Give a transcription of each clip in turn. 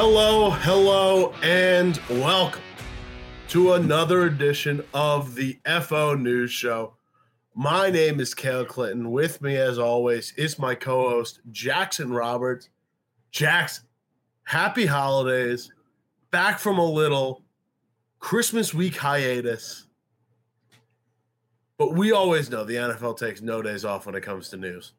Hello, hello, and welcome to another edition of the FO News Show. My name is Cale Clinton. With me, as always, is my co host, Jackson Roberts. Jackson, happy holidays. Back from a little Christmas week hiatus. But we always know the NFL takes no days off when it comes to news.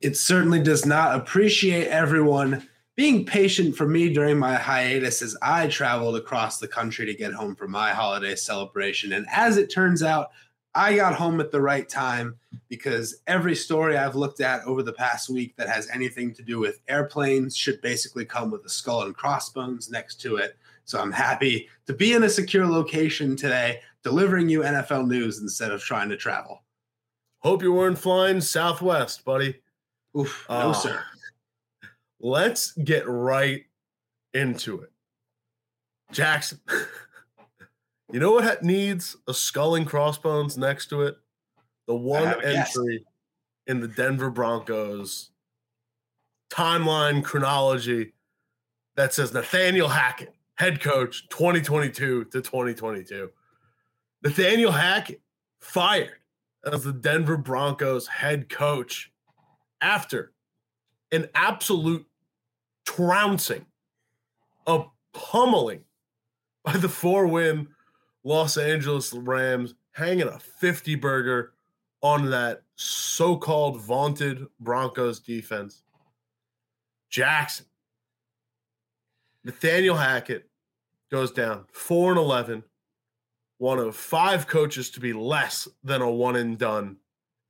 It certainly does not appreciate everyone being patient for me during my hiatus as I traveled across the country to get home for my holiday celebration. And as it turns out, I got home at the right time because every story I've looked at over the past week that has anything to do with airplanes should basically come with a skull and crossbones next to it. So I'm happy to be in a secure location today, delivering you NFL news instead of trying to travel. Hope you weren't flying Southwest, buddy. Oof, no, uh, sir. Let's get right into it. Jackson, you know what needs a skull and crossbones next to it? The one entry in the Denver Broncos timeline chronology that says Nathaniel Hackett, head coach 2022 to 2022. Nathaniel Hackett fired as the Denver Broncos head coach after an absolute trouncing, a pummeling by the four win Los Angeles Rams, hanging a 50 burger on that so called vaunted Broncos defense. Jackson, Nathaniel Hackett goes down 4 and 11, one of five coaches to be less than a one and done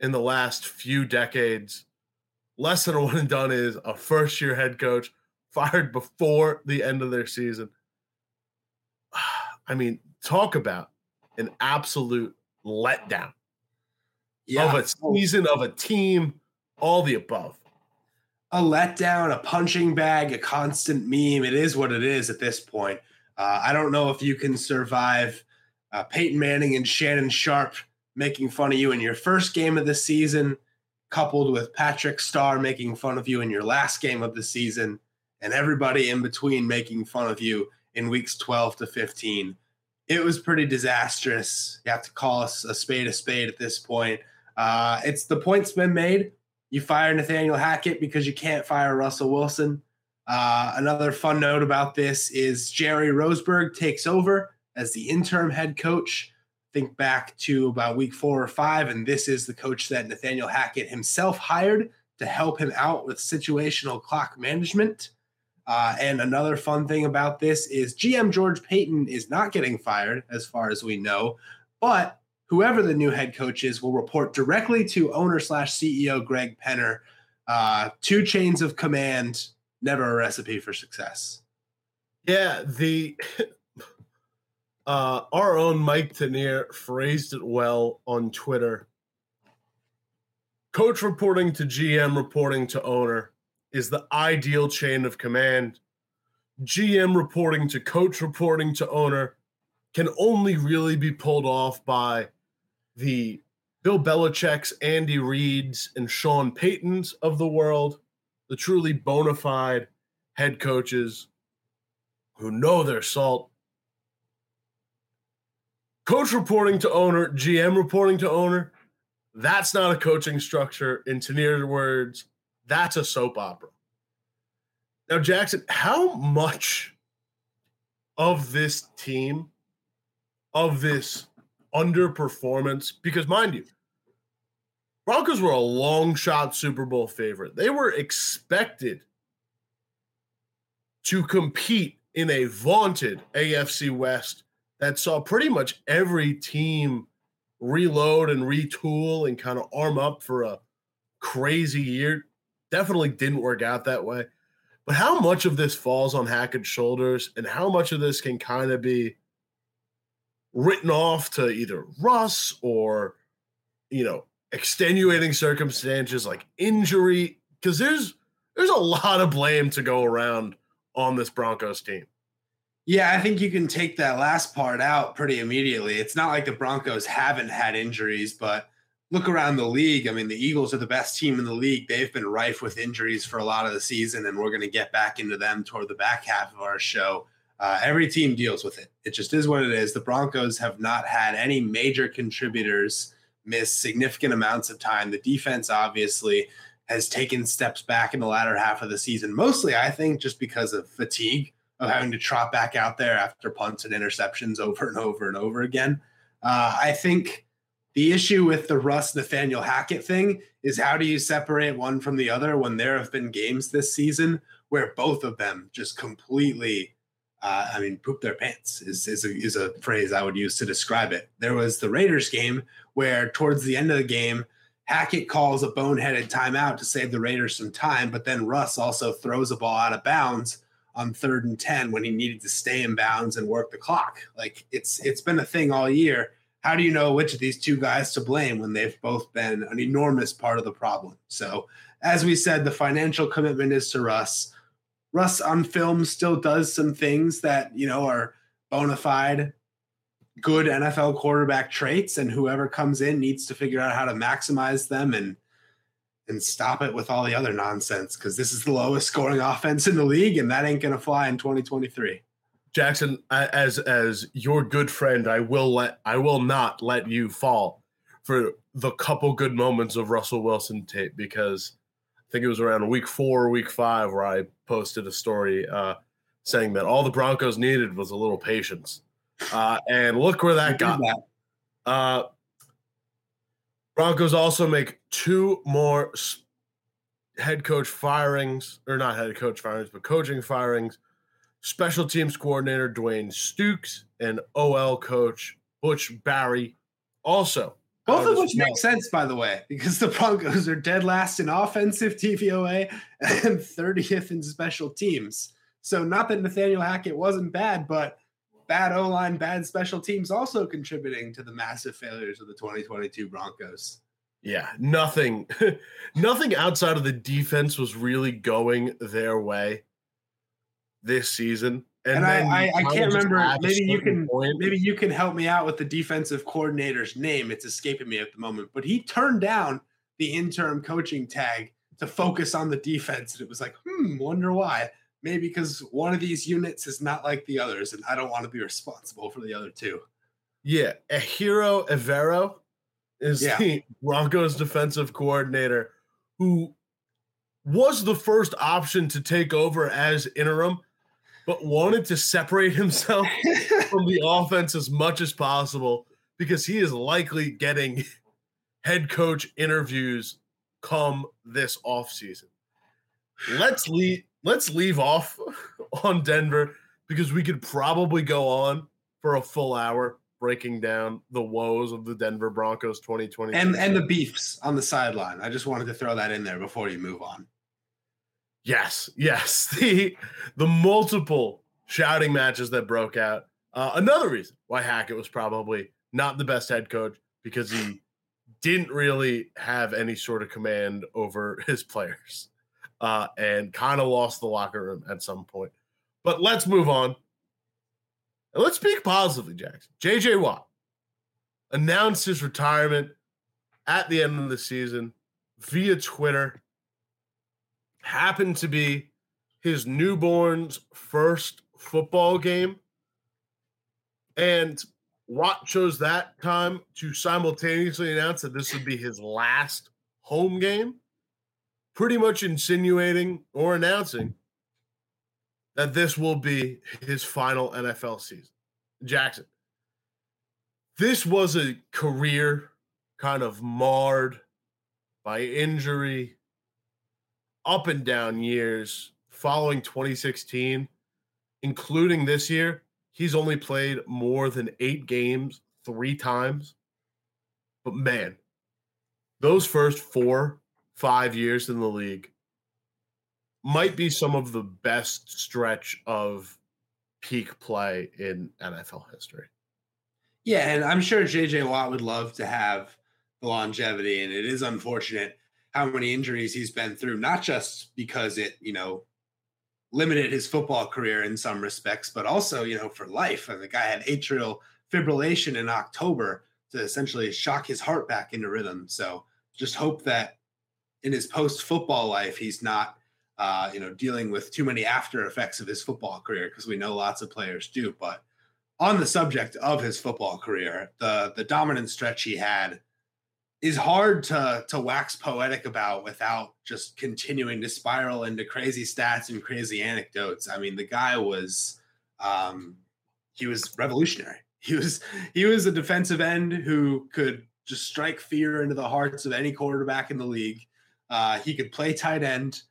in the last few decades less than a one and done is a first year head coach fired before the end of their season. I mean, talk about an absolute letdown yeah. of a season, of a team, all the above. A letdown, a punching bag, a constant meme. It is what it is at this point. Uh, I don't know if you can survive uh, Peyton Manning and Shannon Sharpe making fun of you in your first game of the season coupled with Patrick Star making fun of you in your last game of the season and everybody in between making fun of you in weeks 12 to 15. It was pretty disastrous. You have to call us a spade a spade at this point. Uh, it's the point's been made. You fire Nathaniel Hackett because you can't fire Russell Wilson. Uh, another fun note about this is Jerry Rosburg takes over as the interim head coach think back to about week four or five, and this is the coach that Nathaniel Hackett himself hired to help him out with situational clock management. Uh, and another fun thing about this is GM George Paton is not getting fired, as far as we know, but whoever the new head coach is will report directly to owner slash CEO Greg Penner. Uh, two chains of command, never a recipe for success. Yeah, the uh, our own Mike Tanier phrased it well on Twitter. Coach reporting to GM reporting to owner is the ideal chain of command. GM reporting to coach reporting to owner can only really be pulled off by the Bill Belichick's, Andy Reid's, and Sean Payton's of the world, the truly bona fide head coaches who know their salt coach reporting to owner, GM reporting to owner. That's not a coaching structure. In Tanier's words, that's a soap opera. Now, Jackson, how much of this team, of this underperformance, because mind you, Broncos were a long shot Super Bowl favorite. They were expected to compete in a vaunted AFC West that saw pretty much every team reload and retool and kind of arm up for a crazy year. Definitely didn't work out that way. But how much of this falls on Hackett's shoulders and how much of this can kind of be written off to either Russ or, you know, extenuating circumstances like injury? Because there's there's a lot of blame to go around on this Broncos team. Yeah, I think you can take that last part out pretty immediately. It's not like the Broncos haven't had injuries, but look around the league, I mean, the Eagles are the best team in the league. They've been rife with injuries for a lot of the season, and we're going to get back into them toward the back half of our show. Uh, every team deals with it. It just is what it is. The Broncos have not had any major contributors miss significant amounts of time. The defense, obviously, has taken steps back in the latter half of the season, mostly, I think, just because of fatigue of having to trot back out there after punts and interceptions over and over and over again. Uh, I think the issue with the Russ Nathaniel Hackett thing is how do you separate one from the other when there have been games this season where both of them just completely, uh, I mean, poop their pants is, is, a, is a phrase I would use to describe it. There was the Raiders game where towards the end of the game, Hackett calls a boneheaded timeout to save the Raiders some time, but then Russ also throws a ball out of bounds on third and 10 when he needed to stay in bounds and work the clock. Like it's it's been a thing all year. How do you know which of these two guys to blame when they've both been an enormous part of the problem? So, as we said, the financial commitment is to Russ. Russ on film still does some things that, you know, are bona fide good NFL quarterback traits and whoever comes in needs to figure out how to maximize them and and stop it with all the other nonsense because this is the lowest scoring offense in the league, and that ain't gonna fly in 2023. Jackson, as as your good friend, I will let I will not let you fall for the couple good moments of Russell Wilson tape because I think it was around week four, week five, where I posted a story uh, saying that all the Broncos needed was a little patience, uh, and look where that got. That. Uh, Broncos also make two more head coach firings, or not head coach firings, but coaching firings. Special teams coordinator Dwayne Stukes and OL coach Butch Barry. Also, both of which make sense, by the way, because the Broncos are dead last in offensive DVOA and 30th in special teams. So, not that Nathaniel Hackett wasn't bad, but bad O line, bad special teams also contributing to the massive failures of the 2022 Broncos. Yeah, nothing, nothing outside of the defense was really going their way this season. And, and I, I, I can't remember. Maybe you can point. maybe you can help me out with the defensive coordinator's name. It's escaping me at the moment, but he turned down the interim coaching tag to focus on the defense, and it was like, hmm, wonder why maybe because one of these units is not like the others, and I don't want to be responsible for the other two. Yeah, Ejiro Evero is yeah. the Broncos defensive coordinator who was the first option to take over as interim, but wanted to separate himself from the offense as much as possible because he is likely getting head coach interviews come this offseason. Let's leave let's leave off on Denver because we could probably go on for a full hour breaking down the woes of the Denver Broncos 2020 and and the beefs on the sideline. I just wanted to throw that in there before you move on. Yes, yes, the the multiple shouting matches that broke out. Uh, another reason why Hackett was probably not the best head coach because he didn't really have any sort of command over his players uh, and kind of lost the locker room at some point. But let's move on. And let's speak positively, Jackson. JJ Watt announced his retirement at the end of the season via Twitter. Happened to be his newborn's first football game. And Watt chose that time to simultaneously announce that this would be his last home game pretty much insinuating or announcing that this will be his final NFL season. Jackson, this was a career kind of marred by injury, up and down years following 2016, including this year. He's only played more than eight games three times. But man, those first four five years in the league might be some of the best stretch of peak play in NFL history. Yeah, and I'm sure JJ Watt would love to have the longevity, and it is unfortunate how many injuries he's been through, not just because it, you know, limited his football career in some respects, but also, you know, for life. And the guy had atrial fibrillation in October to essentially shock his heart back into rhythm. So just hope that in his post football life, he's not, uh, you know, dealing with too many after effects of his football career because we know lots of players do. But on the subject of his football career, the the dominant stretch he had is hard to to wax poetic about without just continuing to spiral into crazy stats and crazy anecdotes. I mean, the guy was um, he was revolutionary. He was he was a defensive end who could just strike fear into the hearts of any quarterback in the league. Uh, he could play tight end.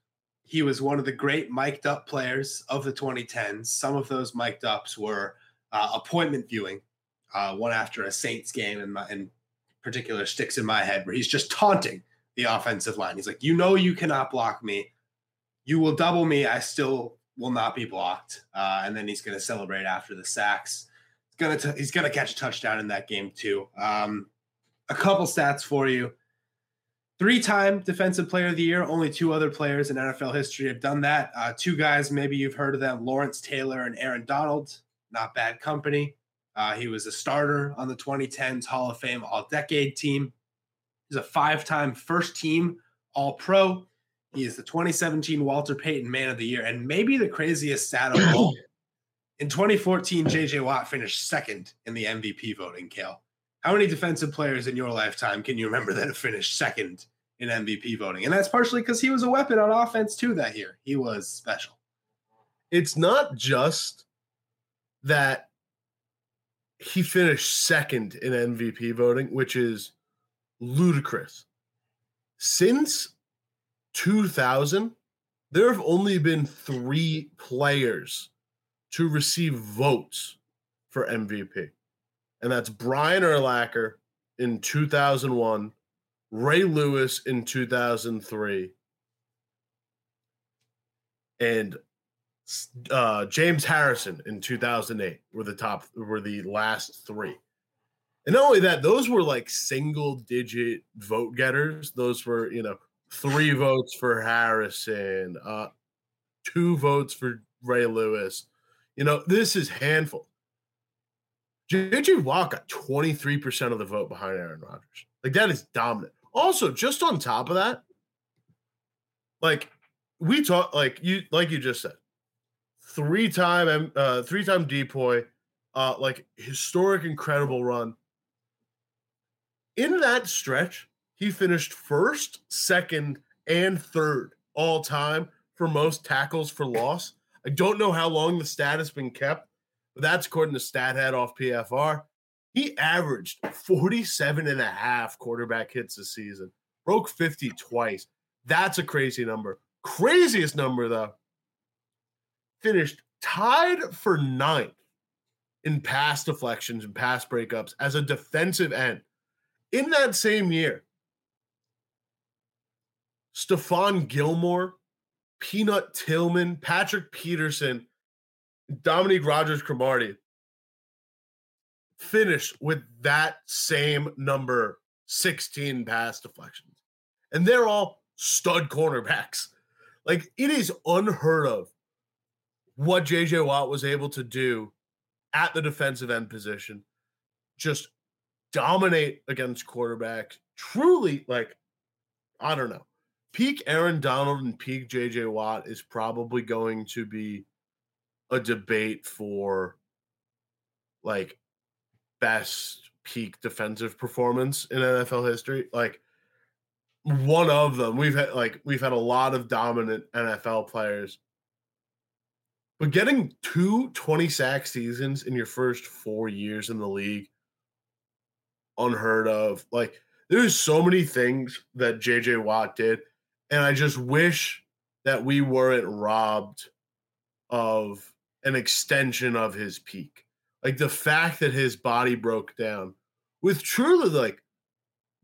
He was one of the great mic'd up players of the 2010s. Some of those mic'd ups were uh, appointment viewing, uh, one after a Saints game, in, in particular sticks in my head, where he's just taunting the offensive line. He's like, "You know, you cannot block me. You will double me. I still will not be blocked." Uh, and then he's going to celebrate after the sacks. He's gonna he's gonna catch a touchdown in that game too. Um, a couple stats for you. Three-time Defensive Player of the Year. Only two other players in NFL history have done that. Uh, two guys, maybe you've heard of them: Lawrence Taylor and Aaron Donald. Not bad company. Uh, he was a starter on the 2010s Hall of Fame All Decade team. He's a five-time first-team All Pro. He is the 2017 Walter Payton Man of the Year, and maybe the craziest stat of all. In 2014, JJ Watt finished second in the MVP voting, Cale. How many defensive players in your lifetime can you remember that have finished second in MVP voting? And that's partially because he was a weapon on offense too that year. He was special. It's not just that he finished second in MVP voting, which is ludicrous. Since 2000, there have only been three players to receive votes for MVP and that's Brian Urlacher in 2001, Ray Lewis in 2003, and uh, James Harrison in 2008 were the top were the last three. And not only that, those were like single digit vote getters. Those were, you know, three votes for Harrison, uh, two votes for Ray Lewis. You know, this is handful. JJ Watt got 23% of the vote behind Aaron Rodgers. Like that is dominant. Also, just on top of that, like we talk like you like you just said, three time uh three time DPOY, uh like historic incredible run. In that stretch, he finished first, second, and third all time for most tackles for loss. I don't know how long the stat has been kept, but that's according to StatHead off PFR. He averaged 47 and a half quarterback hits this season, broke 50 twice. That's a crazy number. Craziest number, though, finished tied for ninth in pass deflections and pass breakups as a defensive end. In that same year, Stephon Gilmore, Peanut Tillman, Patrick Peterson, Dominique Rodgers Cromartie finished with that same number 16 pass deflections. And they're all stud cornerbacks. Like it is unheard of what JJ Watt was able to do at the defensive end position. Just dominate against quarterbacks. Truly, like, I don't know. Peak Aaron Donald and peak JJ Watt is probably going to be a debate for like best peak defensive performance in NFL history. Like one of them, we've had like we've had a lot of dominant NFL players. But getting two 20 sack seasons in your first four years in the league, unheard of. Like, there's so many things that JJ Watt did. And I just wish that we weren't robbed of an extension of his peak. Like the fact that his body broke down with truly like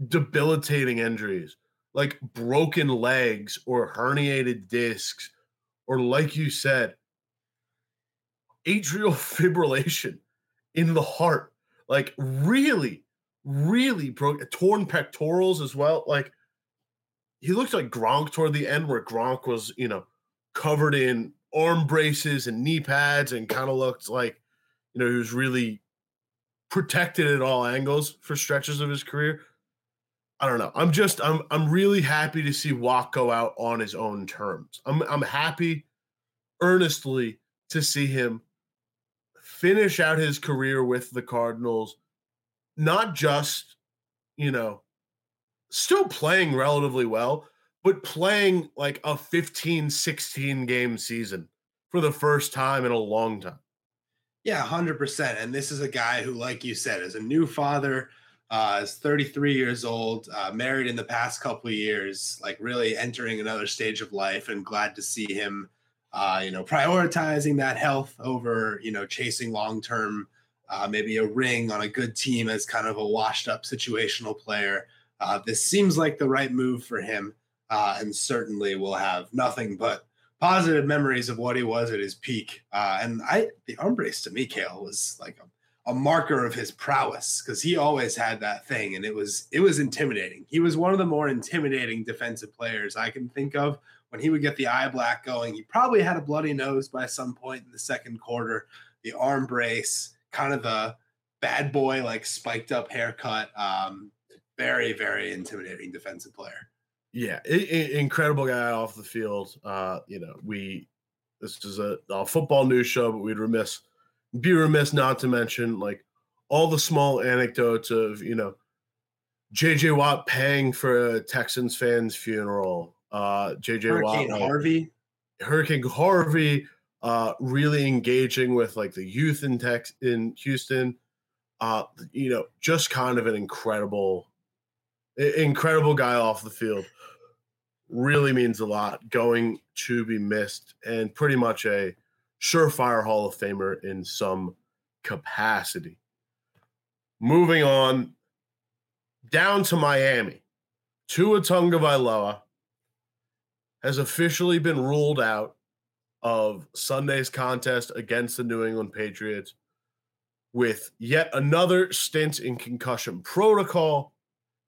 debilitating injuries, like broken legs or herniated discs, or like you said, atrial fibrillation in the heart. Like really, really broke torn pectorals as well. Like he looked like Gronk toward the end, where Gronk was, you know, covered in arm braces and knee pads and kind of looked like, you know, he was really protected at all angles for stretches of his career. I don't know. I'm just I'm I'm really happy to see Watt go out on his own terms. I'm I'm happy earnestly to see him finish out his career with the Cardinals, not just, you know, still playing relatively well, but playing like a 15, 16 game season for the first time in a long time. Yeah, 100%. And this is a guy who, like you said, is a new father, uh, is 33 years old, uh, married in the past couple years, like really entering another stage of life, and glad to see him, uh, you know, prioritizing that health over, you know, chasing long term, uh, maybe a ring on a good team as kind of a washed up situational player. Uh, this seems like the right move for him, uh, and certainly will have nothing but positive memories of what he was at his peak. Uh, and I, the arm brace to me, Cale, was like a, a marker of his prowess because he always had that thing, and it was it was intimidating. He was one of the more intimidating defensive players I can think of. When he would get the eye black going, he probably had a bloody nose by some point in the second quarter. The arm brace, kind of the bad boy, like spiked up haircut. Um, very, very intimidating defensive player. Yeah, incredible guy off the field. Uh, you know, we this is a, a, football news show, but we'd remiss be remiss not to mention like all the small anecdotes of you know JJ Watt paying for a Texans fans funeral. Uh, JJ Hurricane Watt, Harvey, Hurricane Harvey, uh, really engaging with like the youth in Tex in Houston. Uh, you know, just kind of an incredible, incredible guy off the field really means a lot. Going to be missed and pretty much a surefire Hall of Famer in some capacity. Moving on down to Miami. Tua Tagovailoa has officially been ruled out of Sunday's contest against the New England Patriots with yet another stint in concussion protocol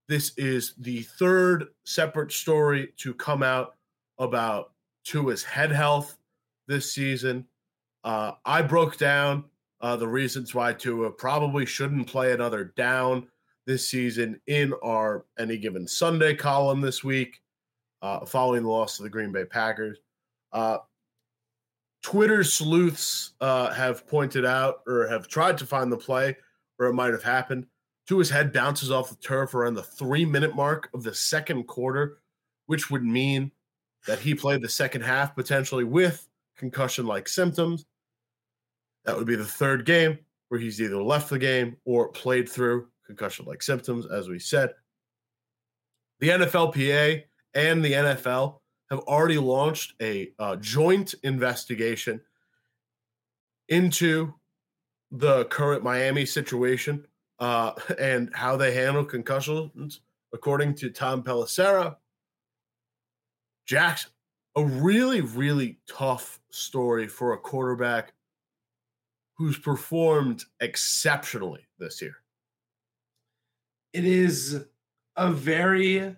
this is the third separate story to come out about Tua's head health this season. Uh, I broke down uh, the reasons why Tua probably shouldn't play another down this season in our Any Given Sunday column this week, uh, following the loss to the Green Bay Packers. Uh, Twitter sleuths uh, have pointed out or have tried to find the play where it might have happened. Tua's head bounces off the turf around the three minute mark of the second quarter, which would mean that he played the second half potentially with concussion like symptoms. That would be the third game where he's either left the game or played through concussion like symptoms, as we said. The NFLPA and the NFL have already launched a uh, joint investigation into the current Miami situation uh, and how they handle concussions, according to Tom Pelissero. Jackson, a really, really tough story for a quarterback who's performed exceptionally this year. It is a very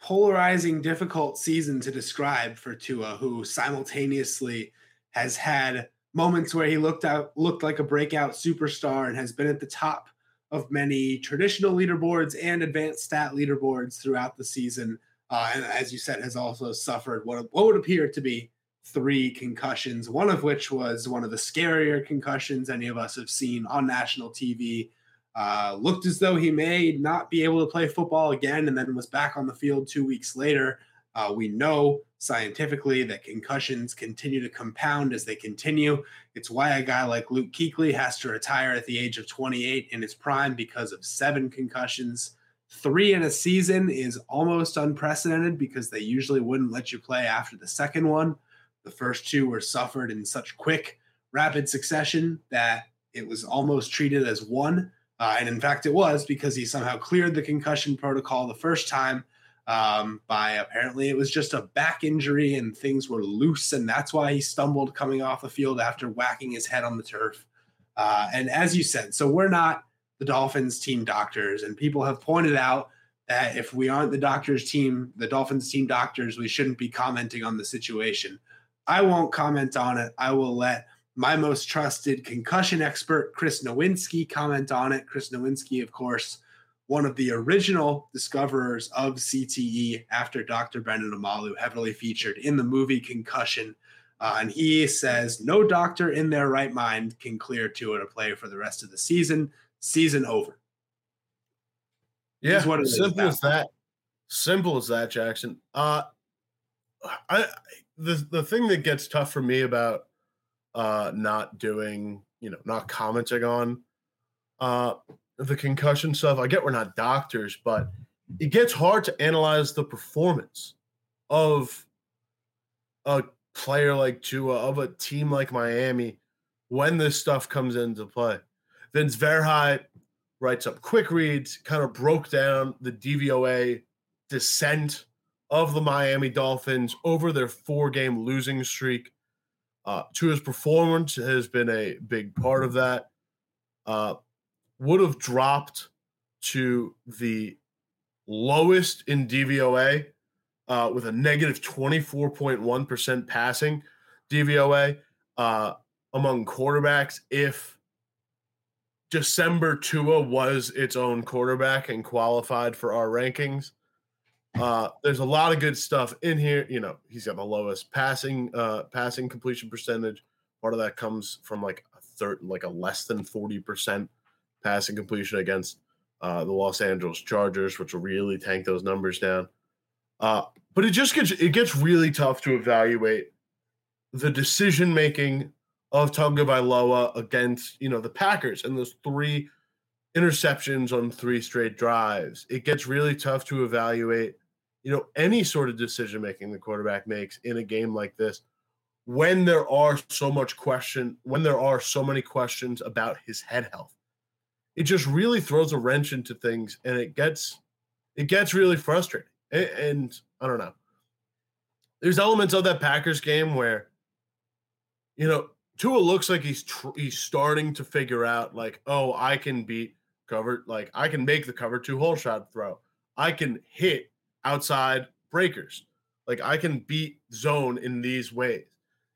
polarizing, difficult season to describe for Tua, who simultaneously has had moments where he looked out looked like a breakout superstar and has been at the top of many traditional leaderboards and advanced stat leaderboards throughout the season. Uh, and as you said, has also suffered what, what would appear to be three concussions, one of which was one of the scarier concussions any of us have seen on national TV. Uh, looked as though he may not be able to play football again and then was back on the field two weeks later. Uh, we know scientifically that concussions continue to compound as they continue. It's why a guy like Luke Kuechly has to retire at the age of 28 in his prime because of seven concussions. Three in a season is almost unprecedented because they usually wouldn't let you play after the second one. The first two were suffered in such quick, rapid succession that it was almost treated as one. Uh, and in fact, it was because he somehow cleared the concussion protocol the first time um, by apparently it was just a back injury and things were loose, and that's why he stumbled coming off the field after whacking his head on the turf. Uh, and as you said, so we're not the Dolphins team doctors, and people have pointed out that if we aren't the doctors team, the Dolphins team doctors, we shouldn't be commenting on the situation. I won't comment on it. I will let my most trusted concussion expert, Chris Nowinski, comment on it. Chris Nowinski, of course, one of the original discoverers of CTE after Dr. Brendan Omalu, heavily featured in the movie Concussion. Uh, and he says no doctor in their right mind can clear Tua to play for the rest of the season. Season over. Yeah, what it simple as that. Simple as that, Jackson. Uh, I the the thing that gets tough for me about uh not doing, you know, not commenting on uh the concussion stuff. I get we're not doctors, but it gets hard to analyze the performance of a player like Tua, of a team like Miami, when this stuff comes into play. Vince Verhei writes up quick reads, kind of broke down the DVOA descent of the Miami Dolphins over their four game losing streak. Uh, Tua's performance has been a big part of that. Uh, would have dropped to the lowest in DVOA uh, with a negative 24.1 passing DVOA uh, among quarterbacks if December Tua was its own quarterback and qualified for our rankings. Uh, there's a lot of good stuff in here. You know, he's got the lowest passing uh, passing completion percentage. Part of that comes from like a third, like a less than 40% passing completion against uh, the Los Angeles Chargers, which will really tank those numbers down. Uh, but it just gets it gets really tough to evaluate the decision making of Tagovailoa against you know the Packers and those three interceptions on three straight drives. It gets really tough to evaluate you know any sort of decision making the quarterback makes in a game like this when there are so much question when there are so many questions about his head health it just really throws a wrench into things and it gets it gets really frustrating. And, and i don't know. There's elements of that packers game where you know Tua looks like he's tr- he's starting to figure out like oh I can beat cover like I can make the cover two hole shot throw. I can hit outside breakers. Like I can beat zone in these ways.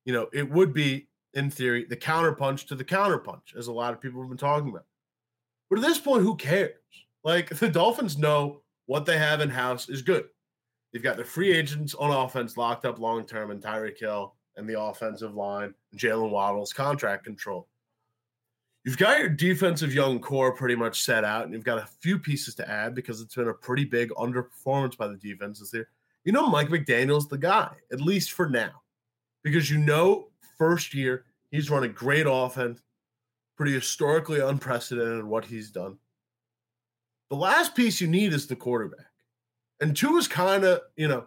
You know it would be in theory the counter punch to the counter punch as a lot of people have been talking about but at this point, who cares? Like the Dolphins know what they have in house is good. They've got the free agents on offense locked up long term and Tyreek Hill and the offensive line, Jaylen Waddle's contract control. You've got your defensive young core pretty much set out, and you've got a few pieces to add because it's been a pretty big underperformance by the defense this. You know, Mike McDaniel's the guy, at least for now, because you know, first year, he's run a great offense pretty historically unprecedented what he's done. The last piece you need is the quarterback. And Tua is kind of, you know,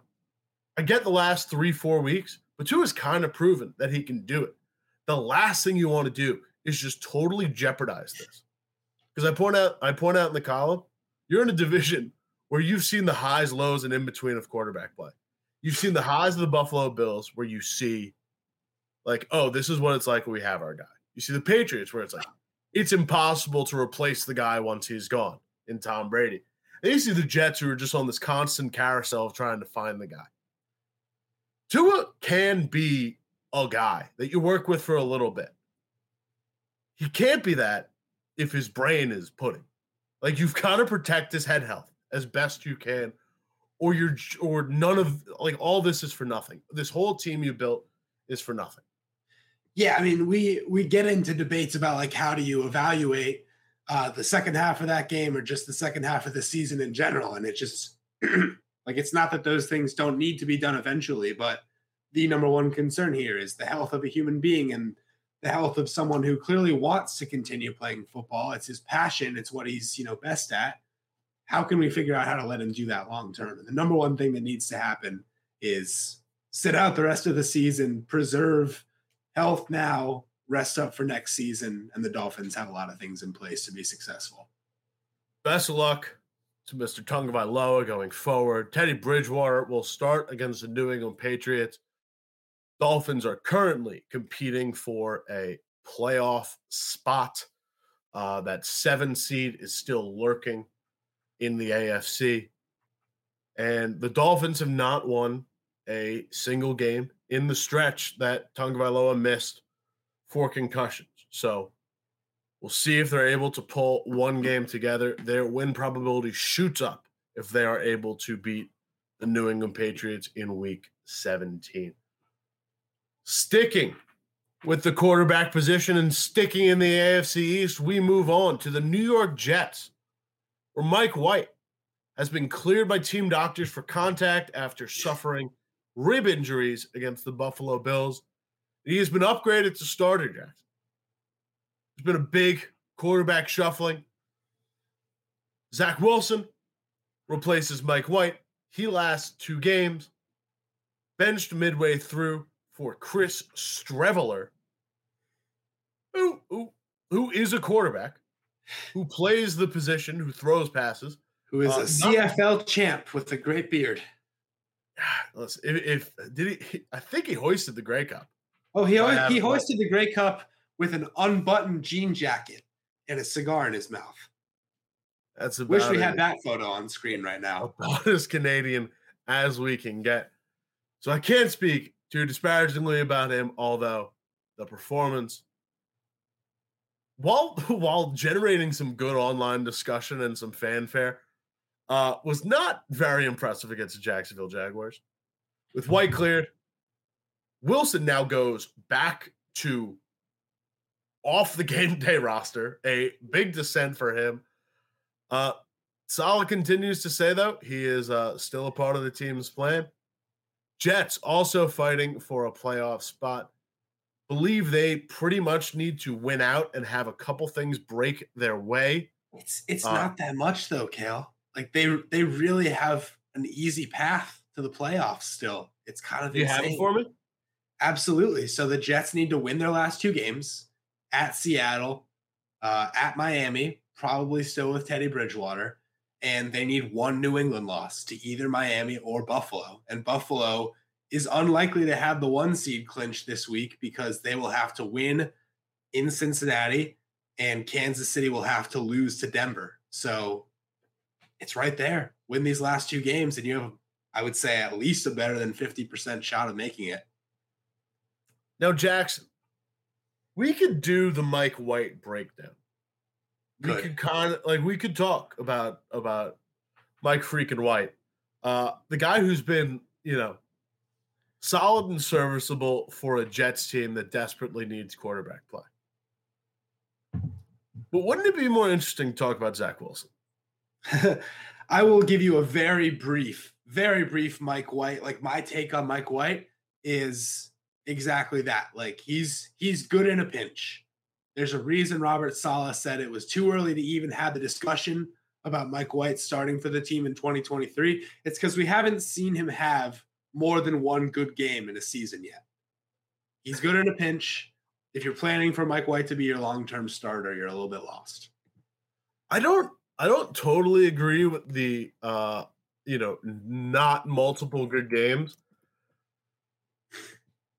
I get the last three, four weeks, but Tua is kind of proven that he can do it. The last thing you want to do is just totally jeopardize this. Because I point out, I point out in the column, you're in a division where you've seen the highs, lows, and in between of quarterback play. You've seen the highs of the Buffalo Bills where you see, like, oh, this is what it's like when we have our guy. You see the Patriots where it's like it's impossible to replace the guy once he's gone in Tom Brady. And you see the Jets who are just on this constant carousel of trying to find the guy. Tua can be a guy that you work with for a little bit. He can't be that if his brain is pudding. Like you've got to protect his head health as best you can, or you're or none of like all this is for nothing. This whole team you built is for nothing. Yeah, I mean, we we get into debates about like how do you evaluate uh, the second half of that game or just the second half of the season in general, and it just like it's not that those things don't need to be done eventually, but the number one concern here is the health of a human being and the health of someone who clearly wants to continue playing football. It's his passion. It's what he's you know best at. How can we figure out how to let him do that long term? And the number one thing that needs to happen is sit out the rest of the season, preserve health now, rest up for next season, and the Dolphins have a lot of things in place to be successful. Best of luck to Mr. Tagovailoa going forward. Teddy Bridgewater will start against the New England Patriots. Dolphins are currently competing for a playoff spot. Uh, that seven seed is still lurking in the AFC. And the Dolphins have not won a single game in the stretch that Tagovailoa missed for concussions. So we'll see if they're able to pull one game together. Their win probability shoots up if they are able to beat the New England Patriots in week 17. Sticking with the quarterback position and sticking in the AFC East, we move on to the New York Jets, where Mike White has been cleared by team doctors for contact after suffering rib injuries against the Buffalo Bills. He has been upgraded to starter, Jackson. There's been a big quarterback shuffling. Zach Wilson replaces Mike White. He lasts two games, benched midway through for Chris Streveler, who, who, who is a quarterback, who plays the position, who throws passes, who is uh, a CFL champ with a great beard. Listen, if, if did he, I think he hoisted the Grey Cup. Oh, he he hoisted the Grey Cup with an unbuttoned jean jacket and a cigar in his mouth. That's about wish we had that photo on screen right now. About as Canadian as we can get. So I can't speak too disparagingly about him, although the performance, while while generating some good online discussion and some fanfare, uh, was not very impressive against the Jacksonville Jaguars. With White cleared, Wilson now goes back to off the game day roster. A big descent for him. Uh, Saleh continues to say, though, he is uh, still a part of the team's plan. Jets also fighting for a playoff spot. Believe they pretty much need to win out and have a couple things break their way. It's it's uh, not that much though, Cale. Like they they really have an easy path to the playoffs still. It's kind of you insane. have it for me. Absolutely. So the Jets need to win their last two games at Seattle, uh, at Miami, probably still with Teddy Bridgewater, and they need one New England loss to either Miami or Buffalo. And Buffalo is unlikely to have the one seed clinch this week because they will have to win in Cincinnati and Kansas City will have to lose to Denver. So it's right there. Win these last two games, and you have, I would say, at least a better than 50% shot of making it. Now, Jackson, we could do the Mike White breakdown. We could kind of like we could talk about about Mike freaking White, uh, the guy who's been you know solid and serviceable for a Jets team that desperately needs quarterback play. But wouldn't it be more interesting to talk about Zach Wilson? I will give you a very brief, very brief Mike White. Like my take on Mike White is exactly that. Like he's he's good in a pinch. There's a reason Robert Saleh said it was too early to even have the discussion about Mike White starting for the team in 2023. It's because we haven't seen him have more than one good game in a season yet. He's good in a pinch. If you're planning for Mike White to be your long-term starter, you're a little bit lost. I don't I don't totally agree with the uh you know, not multiple good games.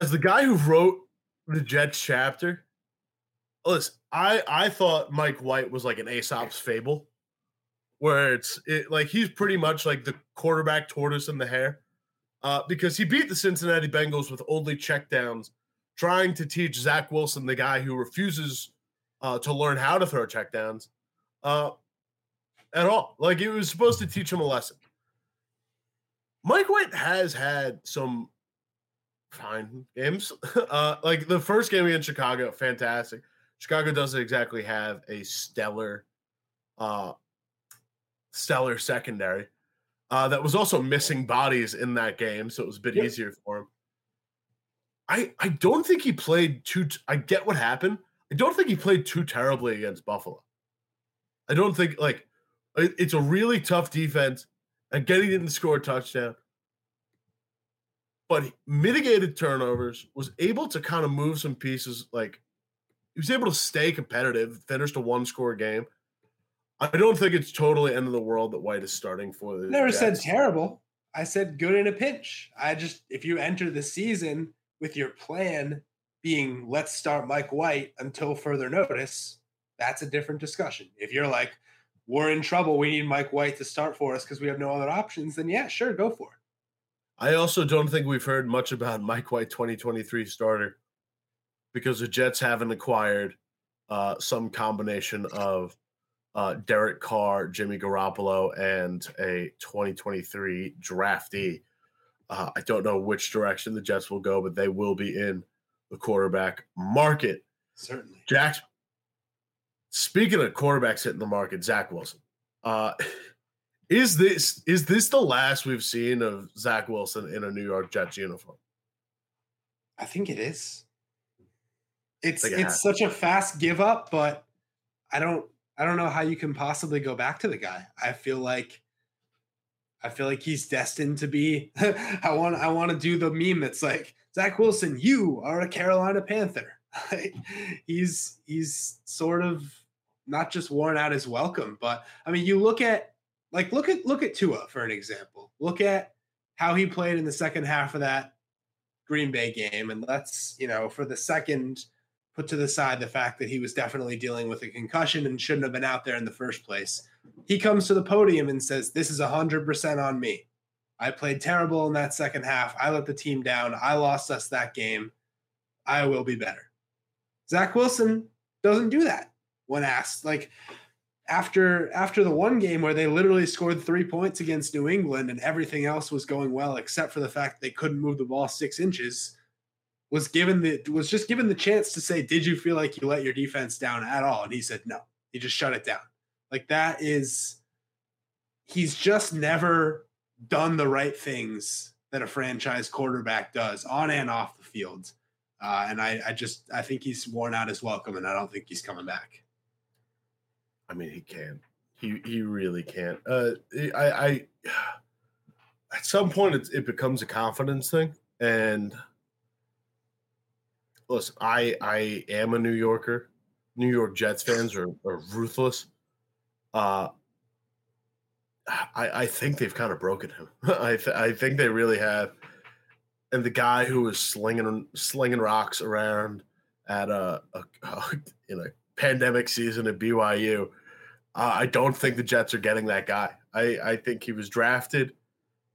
As the guy who wrote the Jets chapter, listen, I I thought Mike White was like an Aesop's fable, where it's it, like he's pretty much like the quarterback tortoise in the hare, uh, because he beat the Cincinnati Bengals with only checkdowns, trying to teach Zach Wilson, the guy who refuses uh, to learn how to throw checkdowns, uh, at all. Like it was supposed to teach him a lesson. Mike White has had some fine games. Uh, like the first game against Chicago, fantastic. Chicago doesn't exactly have a stellar, uh, stellar secondary. Uh, that was also missing bodies in that game, so it was a bit yep. easier for him. I I don't think he played too. T- I get what happened. I don't think he played too terribly against Buffalo. I don't think like it's a really tough defense. and he didn't score a touchdown but mitigated turnovers, was able to kind of move some pieces. Like he was able to stay competitive, finished a one score game. I don't think it's totally end of the world that White is starting for the. Never Jets. said terrible. I said good in a pinch. I just if you enter the season with your plan being let's start Mike White until further notice, that's a different discussion. If you're like we're in trouble, we need Mike White to start for us because we have no other options, then yeah, sure, go for it. I also don't think we've heard much about Mike White 2023 starter. because the Jets haven't acquired uh, some combination of uh, Derek Carr, Jimmy Garoppolo, and a 2023 draftee. Uh, I don't know which direction the Jets will go, but they will be in the quarterback market. Certainly. Jack, speaking of quarterbacks hitting the market, Zach Wilson. Uh, is this is this the last we've seen of Zach Wilson in a New York Jets uniform? I think it is. It's it's such a fast give up, but I don't I don't know how you can possibly go back to the guy. I feel like I feel like he's destined to be. I want I want to do the meme that's like Zach Wilson, you are a Carolina Panther. he's he's sort of not just worn out his welcome, but I mean, you look at like look at look at Tua for an example. Look at how he played in the second half of that Green Bay game, and let's you know for the second put to the side the fact that he was definitely dealing with a concussion and shouldn't have been out there in the first place. He comes to the podium and says, This is 100% on me. I played terrible in that second half. I let the team down. I lost us that game. I will be better. Zach Wilson doesn't do that when asked. Like after after the one game where they literally scored three points against New England and everything else was going well except for the fact they couldn't move the ball six inches was given the was just given the chance to say, "Did you feel like you let your defense down at all?" And he said, "No." He just shut it down. Like that is he's just never done the right things that a franchise quarterback does on and off the field. Uh, and I, I just I think he's worn out his welcome, and I don't think he's coming back. I mean, he can. He he really can. Uh, I, I at some point it, it becomes a confidence thing, and listen, I I am a New Yorker. New York Jets fans are, are ruthless. Uh, I I think they've kind of broken him. I th- I think they really have. And the guy who was slinging slinging rocks around at a, a, a in a pandemic season at BYU, uh, I don't think the Jets are getting that guy. I I think he was drafted.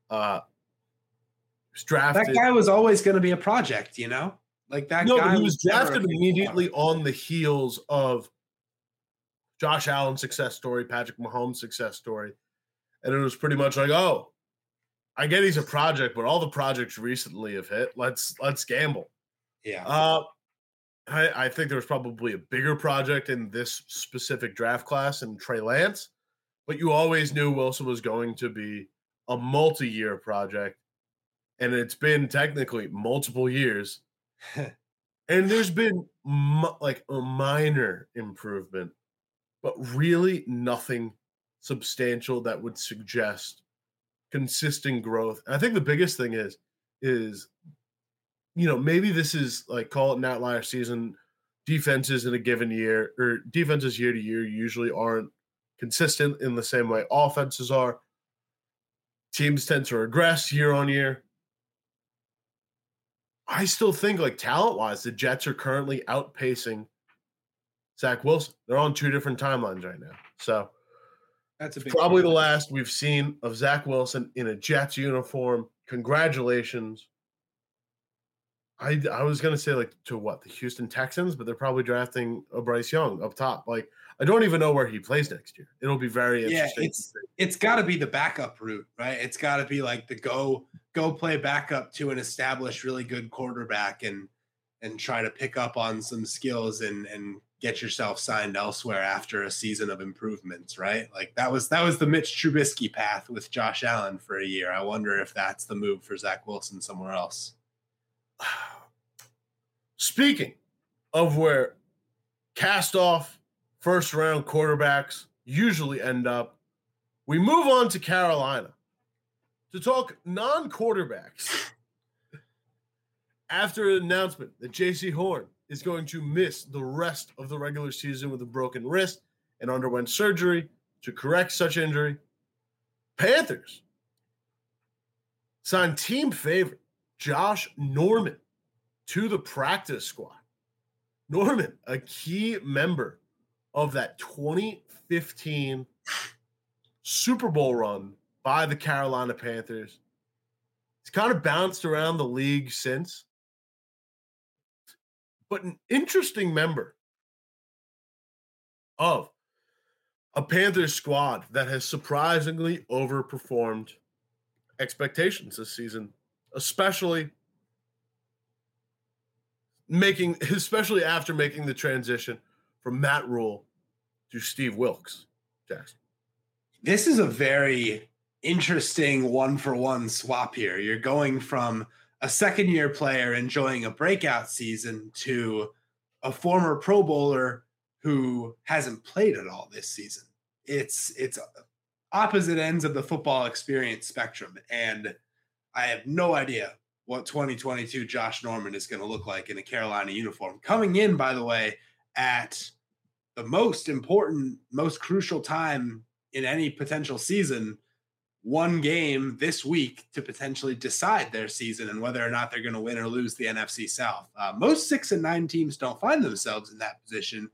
Uh, was drafted. That guy was always going to be a project, you know. Like that no, guy he was drafted immediately on the heels of Josh Allen's success story, Patrick Mahomes' success story. And it was pretty much like, oh, I get he's a project, but all the projects recently have hit. Let's let's gamble. Yeah. Uh, I, I think there was probably a bigger project in this specific draft class and Trey Lance, but you always knew Wilson was going to be a multi-year project. And it's been technically multiple years and there's been like a minor improvement, but really nothing substantial that would suggest consistent growth. And I think the biggest thing is is you know maybe this is like call it an outlier season. Defenses in a given year or defenses year to year usually aren't consistent in the same way offenses are. Teams tend to regress year on year. I still think, like talent wise, the Jets are currently outpacing Zach Wilson. They're on two different timelines right now. So that's probably the last we've seen of Zach Wilson in a Jets uniform. Congratulations. I I was gonna say like to what the Houston Texans, but they're probably drafting a Bryce Young up top. Like I don't even know where he plays next year. It'll be very interesting. Yeah, it's it's got to be the backup route, right? It's got to be like the go go play backup to an established, really good quarterback, and and try to pick up on some skills and and get yourself signed elsewhere after a season of improvements, right? Like that was that was the Mitch Trubisky path with Josh Allen for a year. I wonder if that's the move for Zach Wilson somewhere else. Speaking of where cast off first round quarterbacks usually end up. We move on to Carolina to talk non quarterbacks. After an announcement that Jaycee Horn is going to miss the rest of the regular season with a broken wrist and underwent surgery to correct such injury, Panthers signed team favorite Josh Norman to the practice squad. Norman, a key member of that 2015 Super Bowl run by the Carolina Panthers. he He's kind of bounced around the league since. but an interesting member of a Panthers squad that has surprisingly overperformed expectations this season, especially making especially after making the transition from Matt Rhule to Steve Wilks. Jackson. This is a very interesting one for one swap here. You're going from a second year player enjoying a breakout season to a former Pro Bowler who hasn't played at all this season. It's it's opposite ends of the football experience spectrum and I have no idea what 2022 Josh Norman is going to look like in a Carolina uniform. Coming in by the way at the most important, most crucial time in any potential season one game this week to potentially decide their season and whether or not they're going to win or lose the NFC South. Uh, most six and nine teams don't find themselves in that position,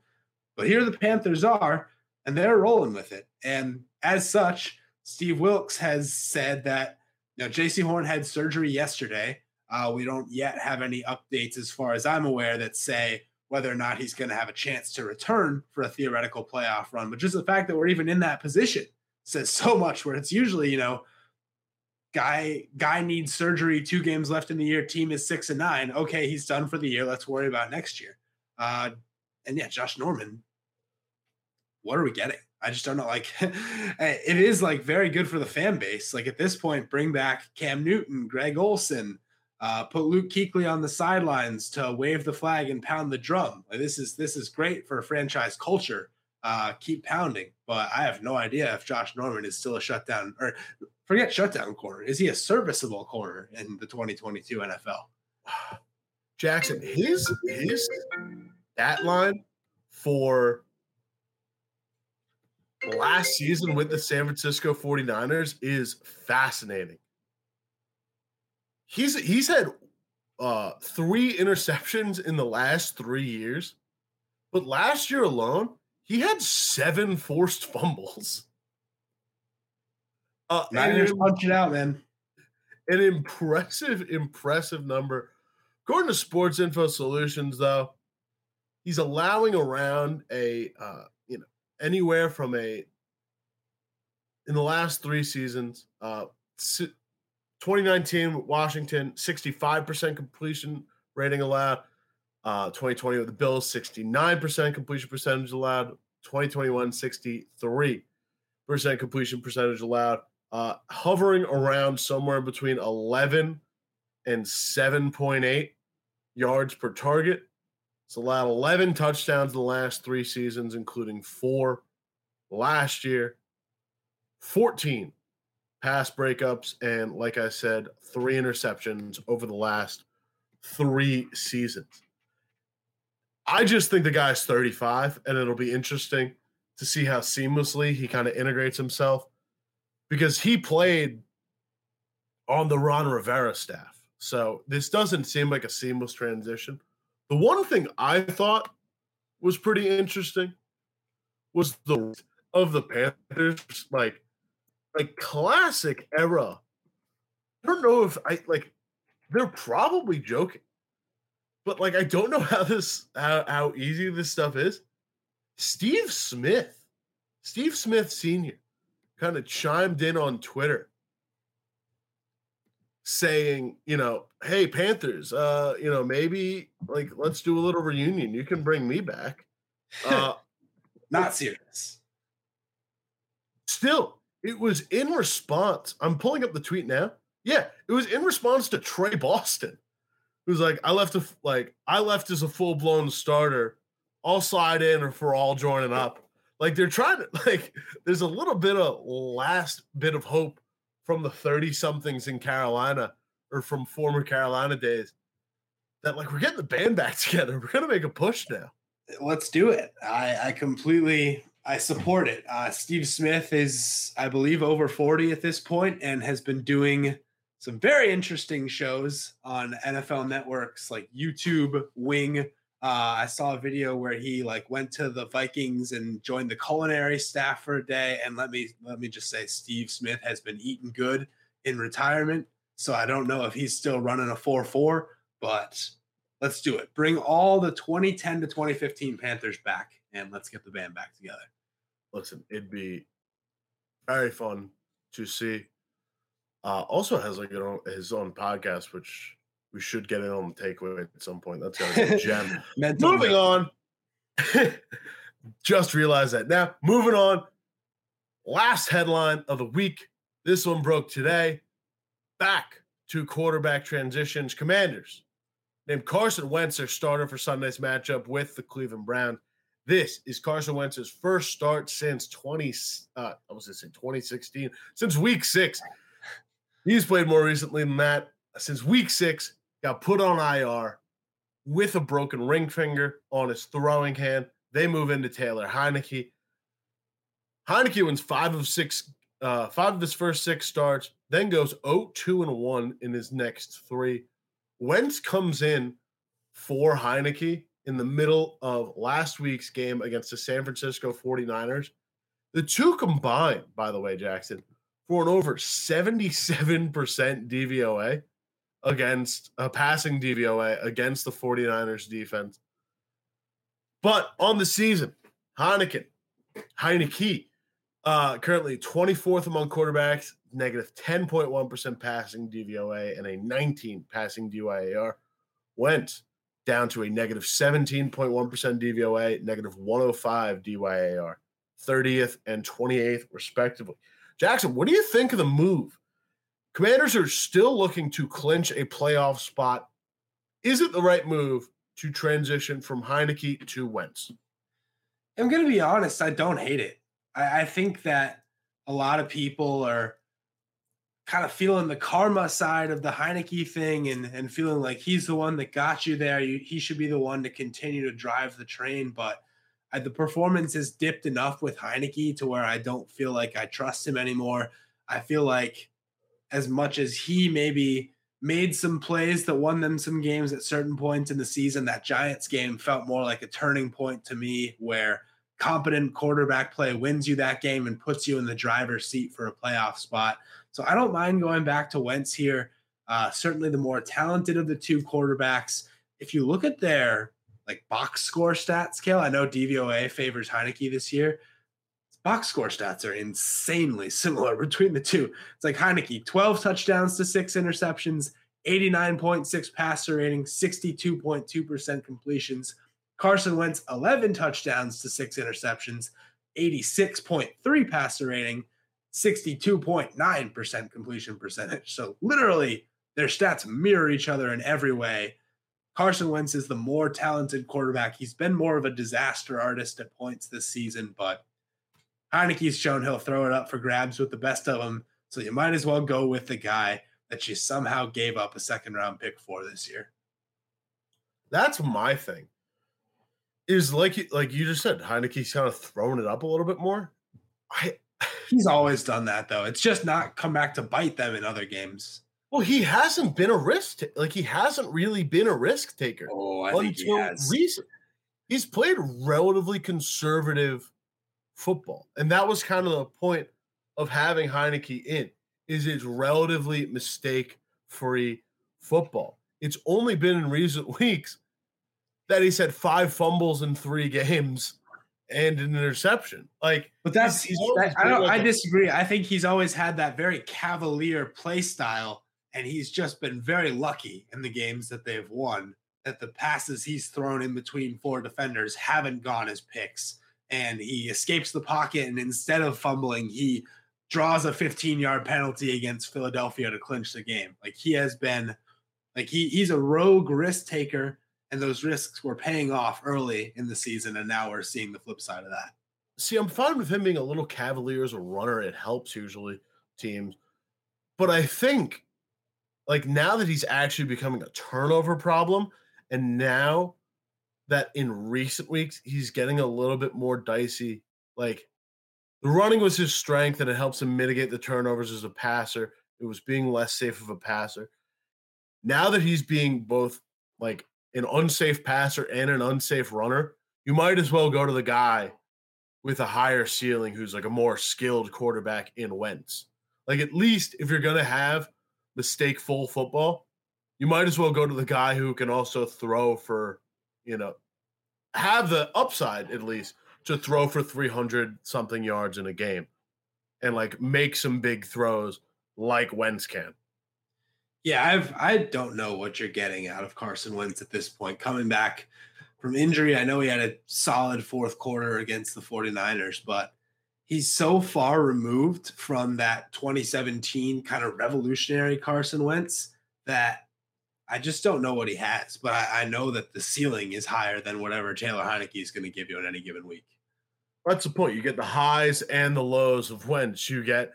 but here the Panthers are, and they're rolling with it. And as such, Steve Wilks has said that you Jaycee Horn had surgery yesterday. Uh, we don't yet have any updates, as far as I'm aware, that say whether or not he's going to have a chance to return for a theoretical playoff run. But just the fact that we're even in that position says so much where it's usually, you know, guy guy needs surgery, two games left in the year, team is six and nine. Okay, he's done for the year. Let's worry about next year. Uh, and yeah, Josh Norman, what are we getting? I just don't know. Like, it is like very good for the fan base. Like at this point, bring back Cam Newton, Greg Olsen, uh, put Luke Kuechly on the sidelines to wave the flag and pound the drum. Like, this is this is great for franchise culture uh, keep pounding. But I have no idea if Josh Norman is still a shutdown or forget shutdown corner. Is he a serviceable corner in the 2022 NFL? Jackson, his his that line for last season with the San Francisco 49ers is fascinating. He's he's had uh three interceptions in the last 3 years. But last year alone, he had seven forced fumbles. Uh, Niners punch it out, man. An impressive, impressive number. According to Sports Info Solutions, though, he's allowing around a uh, anywhere from a in the last three seasons, uh, 2019 Washington 65% completion rating allowed. Uh, 2020 with the Bills, 69% completion percentage allowed. 2021, 63% completion percentage allowed. Uh, hovering around somewhere between 11 and 7.8 yards per target. It's allowed 11 touchdowns in the last three seasons, including four last year, 14 pass breakups, and like I said, three interceptions over the last three seasons. I just think the guy's 35, and it'll be interesting to see how seamlessly he kind of integrates himself because he played on the Ron Rivera staff. So this doesn't seem like a seamless transition. The one thing I thought was pretty interesting was the of the Panthers, like like classic era. I don't know if I like they're probably joking but like I don't know how this how, how easy this stuff is. Steve Smith, Steve Smith Sr. kind of chimed in on Twitter saying, you know, hey Panthers, uh, you know, maybe like let's do a little reunion. You can bring me back. Uh not serious. Still, it was in response. I'm pulling up the tweet now. Yeah, it was in response to Tre Boston who's like, I left a like I left as a full blown starter. I'll slide in or for all joining up. Like they're trying to like there's a little bit of last bit of hope from the 30 somethings in Carolina or from former Carolina days that like we're getting the band back together. We're gonna make a push now. Let's do it. I, I completely I support it. Uh, Steve Smith is, I believe, over 40 at this point and has been doing some very interesting shows on NFL networks like YouTube, Wing. Uh, I saw a video where he like went to the Vikings and joined the culinary staff for a day. And let me let me just say, Steve Smith has been eating good in retirement. So I don't know if he's still running a four four, but Let's do it. Bring all the 2010 to 2015 Panthers back and let's get the band back together. Listen, it'd be very fun to see. Uh, also has like his own podcast, which we should get it on the takeaway at some point. That's a gem. moving on. Just realized that now. Moving on. Last headline of the week. This one broke today. Back to quarterback transitions. Commanders named Carson Wentz their starter for Sunday's matchup with the Cleveland Browns. This is Carson Wentz's first start since 20, uh, I was going to say 2016, since week six. He's played more recently than that. Since week six, got put on IR with a broken ring finger on his throwing hand. They move into Taylor Heinicke. Heinicke wins five of six, uh, five of his first six starts, then goes 0-2 and 1 in his next three. Wentz comes in for Heinicke in the middle of last week's game against the San Francisco 49ers. The two combined, by the way, Jackson, for an over 77% DVOA against a passing DVOA against the 49ers defense. But on the season, Heineken, Heinicke, uh, currently 24th among quarterbacks, negative 10.1 passing DVOA and a 19 passing DYAR. Went down to a negative 17.1 DVOA, negative 105 DYAR, 30th and 28th, respectively. Jackson, what do you think of the move? Commanders are still looking to clinch a playoff spot. Is it the right move to transition from Heinicke to Wentz? I'm going to be honest, I don't hate it. I, I think that a lot of people are kind of feeling the karma side of the Heinicke thing and, and feeling like he's the one that got you there. You, he should be the one to continue to drive the train. But I, the performance has dipped enough with Heinicke to where I don't feel like I trust him anymore. I feel like as much as he maybe made some plays that won them some games at certain points in the season, that Giants game felt more like a turning point to me where competent quarterback play wins you that game and puts you in the driver's seat for a playoff spot. So I don't mind going back to Wentz here. Uh, certainly the more talented of the two quarterbacks. If you look at their like box score stats, scale, I know DVOA favors Heinicke this year. Box score stats are insanely similar between the two. It's like Heinicke, 12 touchdowns to six interceptions, 89.6 passer rating, 62.2% completions. Carson Wentz, 11 touchdowns to six interceptions, 86.3 passer rating, 62.9% completion percentage. So literally their stats mirror each other in every way. Carson Wentz is the more talented quarterback. He's been more of a disaster artist at points this season, but Heinicke's shown he'll throw it up for grabs with the best of them. So you might as well go with the guy that you somehow gave up a second round pick for this year. That's my thing. Is like like you just said, Heinicke's kind of throwing it up a little bit more. I He's always done that though. It's just not come back to bite them in other games. Well, he hasn't been a risk t- like he hasn't really been a risk taker. Oh, I think he has. Recent. He's played relatively conservative football, and that was kind of the point of having Heinicke in. Is it's relatively mistake-free football. It's only been in recent weeks that he's had five fumbles in three games and an interception. Like, but that's he's, I don't. Like I disagree. I think he's always had that very cavalier play style, and he's just been very lucky in the games that they've won. That the passes he's thrown in between four defenders haven't gone as picks, and he escapes the pocket, and instead of fumbling, he draws a 15 yard penalty against Philadelphia to clinch the game. Like he has been, like he he's a rogue risk taker and those risks were paying off early in the season, and now we're seeing the flip side of that. See, I'm fine with him being a little cavalier as a runner. It helps usually teams, but I think like now that he's actually becoming a turnover problem, and now that in recent weeks he's getting a little bit more dicey. Like the running was his strength, and it helps him mitigate the turnovers as a passer. It was being less safe of a passer. Now that he's being both like an unsafe passer and an unsafe runner, you might as well go to the guy with a higher ceiling who's like a more skilled quarterback in Wentz. Like at least if you're gonna have mistake full football, you might as well go to the guy who can also throw for, you know, have the upside at least to throw for 300 something yards in a game and like make some big throws like Wentz can. Yeah, I've I don't know what you're getting out of Carson Wentz at this point. Coming back from injury, I know he had a solid fourth quarter against the 49ers, but he's so far removed from that 2017 kind of revolutionary Carson Wentz that I just don't know what he has. But I, I know that the ceiling is higher than whatever Taylor Heinicke is going to give you in any given week. That's the point. You get the highs and the lows of Wentz. You get,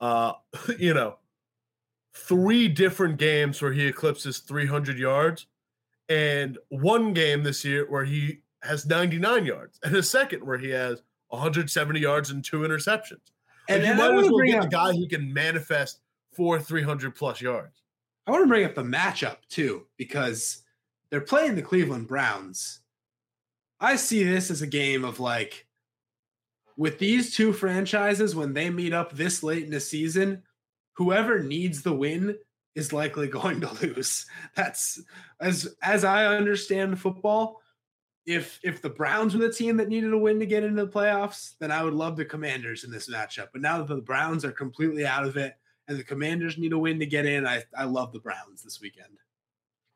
uh, you know, three different games where he eclipses 300 yards, and one game this year where he has 99 yards, and a second where he has 170 yards and two interceptions. And, and you might as well get up, guy who can manifest for 300 plus yards. I want to bring up the matchup too, because they're playing the Cleveland Browns. I see this as a game of like, with these two franchises, when they meet up this late in the season, whoever needs the win is likely going to lose. That's as as I understand football. If if the Browns were the team that needed a win to get into the playoffs, then I would love the Commanders in this matchup. But now that the Browns are completely out of it and the Commanders need a win to get in, I I love the Browns this weekend.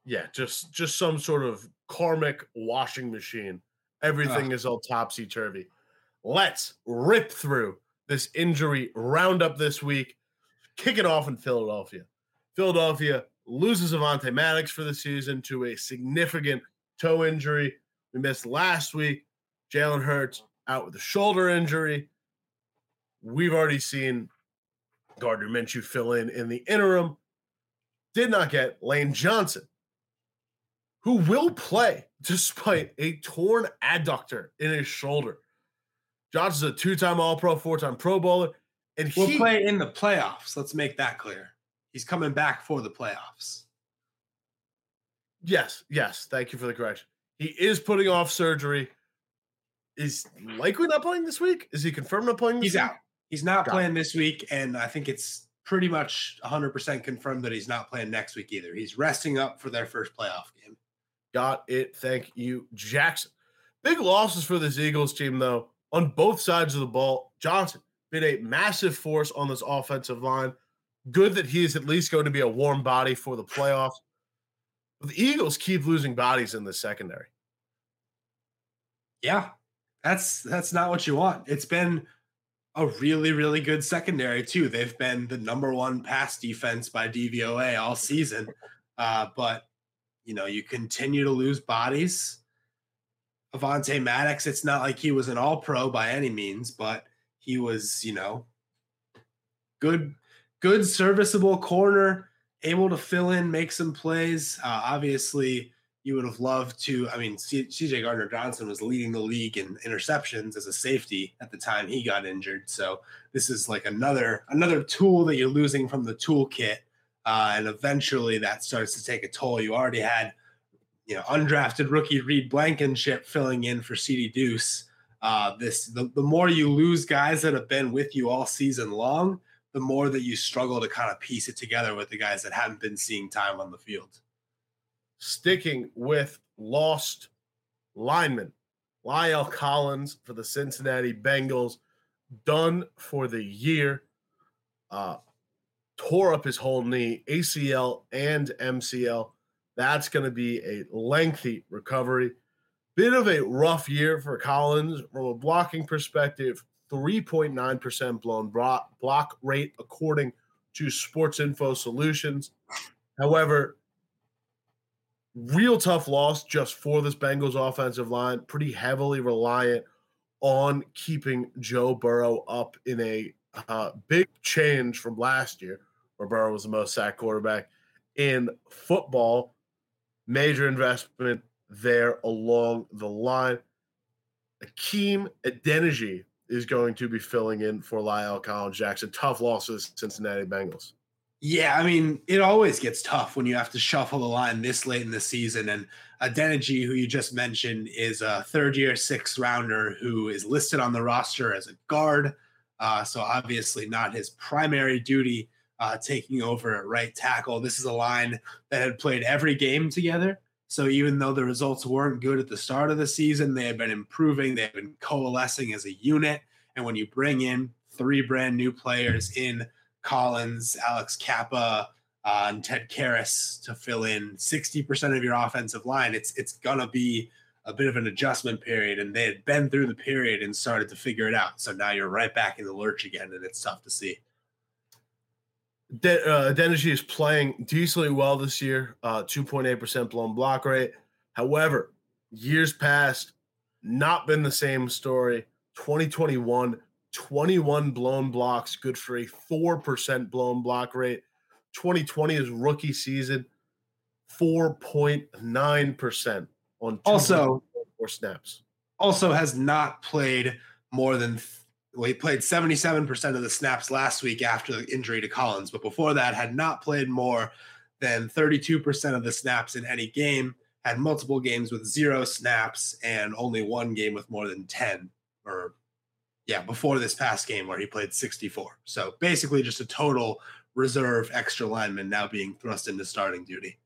Yeah, just just some sort of karmic washing machine. Everything uh, is all topsy turvy. Let's rip through this injury roundup this week kick it off in Philadelphia. Philadelphia loses Avonte Maddox for the season to a significant toe injury. We missed last week. Jalen Hurts out with a shoulder injury. We've already seen Gardner Minshew fill in in the interim. Did not get Lane Johnson, who will play despite a torn adductor in his shoulder. Johnson's a two-time All-Pro, four-time Pro Bowler. And he will play in the playoffs. Let's make that clear. He's coming back for the playoffs. Yes, yes. Thank you for the correction. He is putting off surgery. Is likely not playing this week. Is he confirmed not playing? he's week? out. He's not Got playing it. this week, and I think it's pretty much 100% confirmed that he's not playing next week either. He's resting up for their first playoff game. Got it. Thank you, Jackson. Big losses for this Eagles team, though, on both sides of the ball. Johnson, been a massive force on this offensive line. Good that he is at least going to be a warm body for the playoffs. But the Eagles keep losing bodies in the secondary. Yeah, that's that's not what you want. It's been a really really good secondary too. They've been the number one pass defense by DVOA all season, uh, but you know you continue to lose bodies. Avonte Maddox, it's not like he was an All Pro by any means, but he was, you know, good, good, serviceable corner, able to fill in, make some plays. Uh, obviously, you would have loved to. I mean, CJ Gardner Johnson was leading the league in interceptions as a safety at the time he got injured. So this is like another another tool that you're losing from the toolkit, uh, and eventually that starts to take a toll. You already had, you know, undrafted rookie Reed Blankenship filling in for Ceedy Duce uh, this the, the more you lose guys that have been with you all season long, the more that you struggle to kind of piece it together with the guys that haven't been seeing time on the field. Sticking with lost linemen, La'el Collins for the Cincinnati Bengals, done for the year. Uh, tore up his whole knee, ACL and MCL. That's going to be a lengthy recovery. Bit of a rough year for Collins from a blocking perspective. 3.9% blown block rate, according to Sports Info Solutions. However, real tough loss just for this Bengals offensive line, pretty heavily reliant on keeping Joe Burrow up in a uh, big change from last year, where Burrow was the most sacked quarterback in football. Major investment there along the line. Hakeem Adeniji is going to be filling in for La'el Collins Jackson. Tough losses, Cincinnati Bengals. Yeah, I mean, it always gets tough when you have to shuffle the line this late in the season. And Adeniji, who you just mentioned, is a third year, sixth rounder who is listed on the roster as a guard. Uh, so obviously not his primary duty. uh, taking over at right tackle. This is a line that had played every game together. So even though the results weren't good at the start of the season, they have been improving. They have been coalescing as a unit. And when you bring in three brand new players in Collins, Alex Cappa, uh, and Ted Karras to fill in 60% of your offensive line, it's it's gonna be a bit of an adjustment period. And they had been through the period and started to figure it out. So now you're right back in the lurch again, and it's tough to see. De- uh, is playing decently well this year, uh, 2.8% blown block rate. However, years past, not been the same story. 2021, 21 blown blocks, good for a 4% blown block rate. 2020 is rookie season, 4.9% on also four snaps. Also has not played more than well, he played 77% of the snaps last week after the injury to Collins, but before that had not played more than 32% of the snaps in any game, had multiple games with zero snaps and only one game with more than 10 or yeah, before this past game where he played 64. So basically just a total reserve extra lineman now being thrust into starting duty.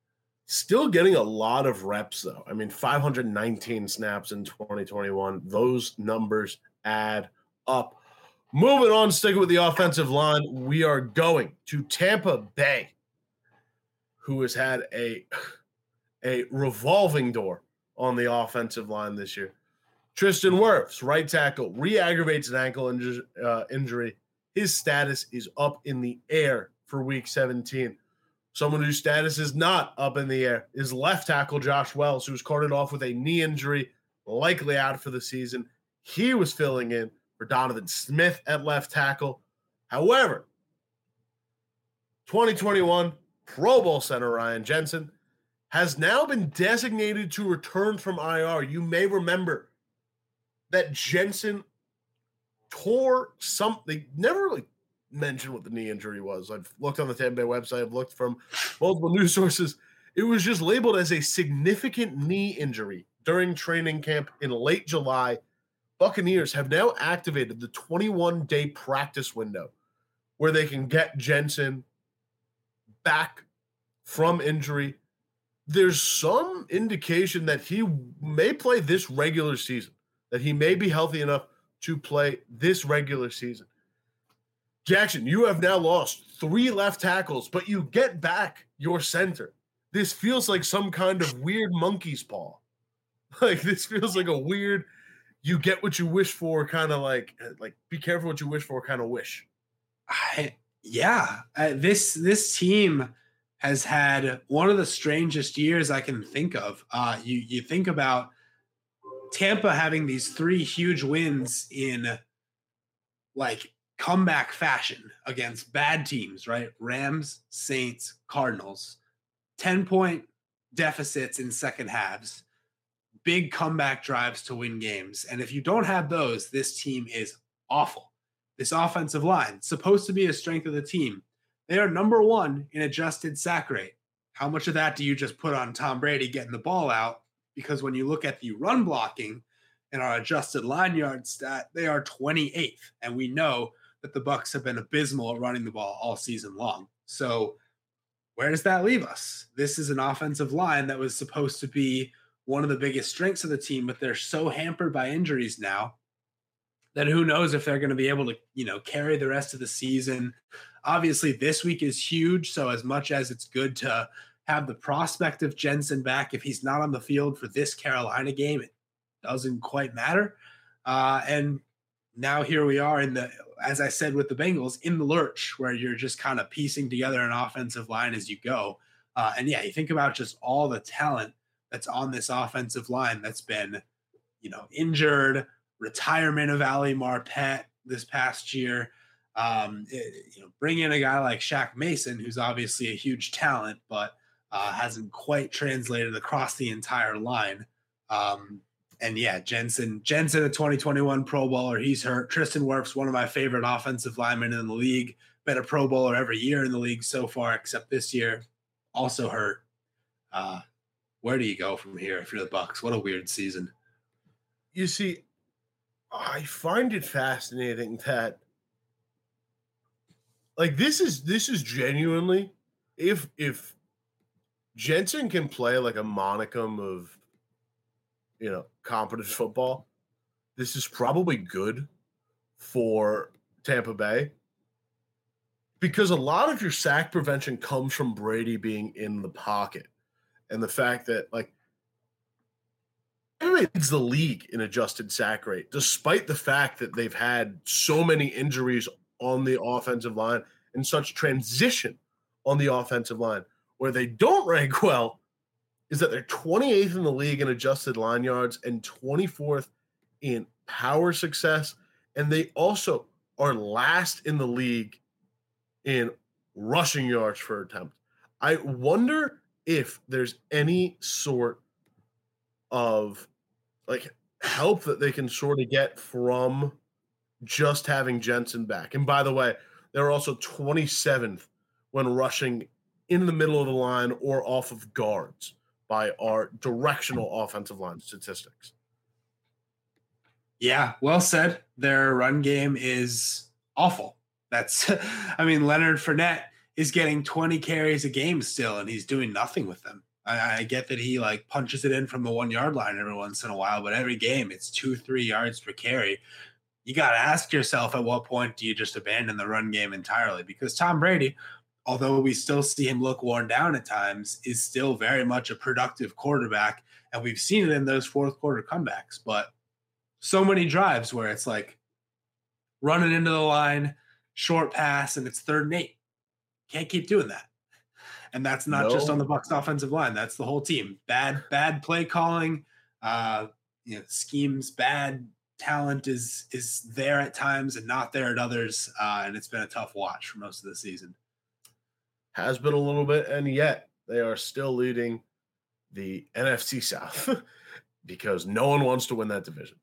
Still getting a lot of reps though. I mean, 519 snaps in 2021. Those numbers add up. Moving on, sticking with the offensive line, we are going to Tampa Bay, who has had a a revolving door on the offensive line this year. Tristan Wirfs, right tackle, re-aggravates an ankle inju- uh, injury. His status is up in the air for Week 17. Someone whose status is not up in the air is left tackle Josh Wells, who was carted off with a knee injury, likely out for the season. He was filling in for Donovan Smith at left tackle. However, 2021 Pro Bowl center Ryan Jensen has now been designated to return from IR. You may remember that Jensen tore something, never really mentioned what the knee injury was. I've looked on the Tampa Bay website, I've looked from multiple news sources. It was just labeled as a significant knee injury during training camp in late July Buccaneers have now activated the 21 day practice window where they can get Jensen back from injury. There's some indication that he may play this regular season, that he may be healthy enough to play this regular season. Jackson, you have now lost three left tackles, but you get back your center. This feels like some kind of weird monkey's paw. Like this feels like a weird you get what you wish for, kind of like uh, like be careful what you wish for, kind of wish. I, yeah, uh, this this team has had one of the strangest years I can think of. Uh, you you think about Tampa having these three huge wins in like comeback fashion against bad teams, right? Rams, Saints, Cardinals, 10 point deficits in second halves big comeback drives to win games. And if you don't have those, this team is awful. This offensive line, supposed to be a strength of the team, they are number one in adjusted sack rate. How much of that do you just put on Tom Brady getting the ball out? Because when you look at the run blocking and our adjusted line yard stat, they are 28th. And we know that the Bucks have been abysmal at running the ball all season long. So where does that leave us? This is an offensive line that was supposed to be one of the biggest strengths of the team, but they're so hampered by injuries now that who knows if they're going to be able to, you know, carry the rest of the season. Obviously, this week is huge. So, as much as it's good to have the prospect of Jensen back, if he's not on the field for this Carolina game, it doesn't quite matter. Uh, and now here we are in the, as I said with the Bengals, in the lurch where you're just kind of piecing together an offensive line as you go. Uh, and yeah, you think about just all the talent that's on this offensive line that's been, you know, injured, retirement of Ali Marpet this past year. Um, it, eh, you know, bring in a guy like Shaq Mason, who's obviously a huge talent, but uh, hasn't quite translated across the entire line. Um, and yeah, Jensen, Jensen, a 2021 Pro Bowler, he's hurt. Tristan Wirfs, one of my favorite offensive linemen in the league, been a Pro Bowler every year in the league so far, except this year, also hurt. Uh, where do you go from here if you're the Bucks? What a weird season. You see, I find it fascinating that like this is this is genuinely if if Jensen can play like a monicum of you know competent football, this is probably good for Tampa Bay because a lot of your sack prevention comes from Brady being in the pocket and the fact that like leads the league in adjusted sack rate, despite the fact that they've had so many injuries on the offensive line and such transition on the offensive line. Where they don't rank well is that they're 28th in the league in adjusted line yards and 24th in power success. And they also are last in the league in rushing yards per attempt. I wonder if there's any sort of like help that they can sort of get from just having Jensen back. And by the way, they're also 27th when rushing in the middle of the line or off of guards by our directional offensive line statistics. Yeah, well said. Their run game is awful. That's, I mean, Leonard Fournette is getting 20 carries a game still, and he's doing nothing with them. I, I, get that he like punches it in from the one yard line every once in a while, but every game it's two, three yards per carry. You got to ask yourself at what point do you just abandon the run game entirely? Because Tom Brady, although we still see him look worn down at times, is still very much a productive quarterback. And we've seen it in those fourth quarter comebacks. But so many drives where it's like running into the line, short pass, and it's third and eight. Can't keep doing that. And that's not no. just on the Bucks offensive line. That's the whole team. Bad, bad play calling, uh, you know, schemes, bad talent is is there at times and not there at others. Uh, and it's been a tough watch for most of the season. Has been a little bit, and yet they are still leading the NFC South because no one wants to win that division.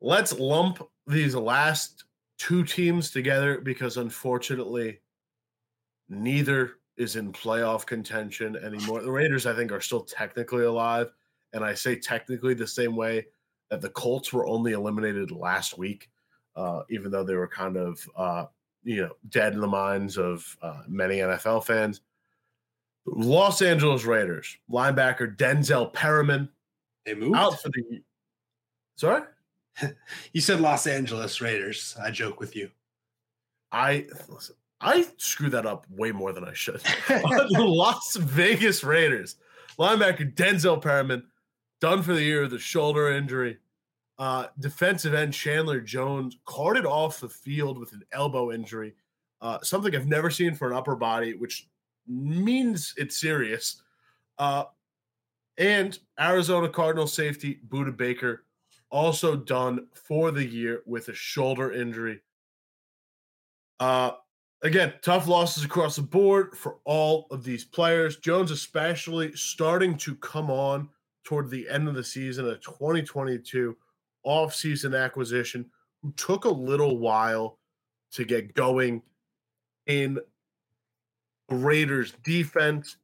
Let's lump these last two teams together because unfortunately neither is in playoff contention anymore. The Raiders, I think, are still technically alive. And I say technically the same way that the Colts were only eliminated last week, uh, even though they were kind of, uh, you know, dead in the minds of uh, many NFL fans. Los Angeles Raiders linebacker Denzel Perryman. They moved out for the. Sorry, you said Los Angeles Raiders. I joke with you. I listen, I screw that up way more than I should. the Las Vegas Raiders linebacker Denzel Perryman done for the year with a shoulder injury. Uh, defensive end Chandler Jones carted off the field with an elbow injury, uh, something I've never seen for an upper body, which means it's serious. Uh, and Arizona Cardinal safety Budda Baker also done for the year with a shoulder injury. Uh, again, tough losses across the board for all of these players. Jones, especially, starting to come on toward the end of the season, a 2022 offseason acquisition who took a little while to get going in Raiders defense.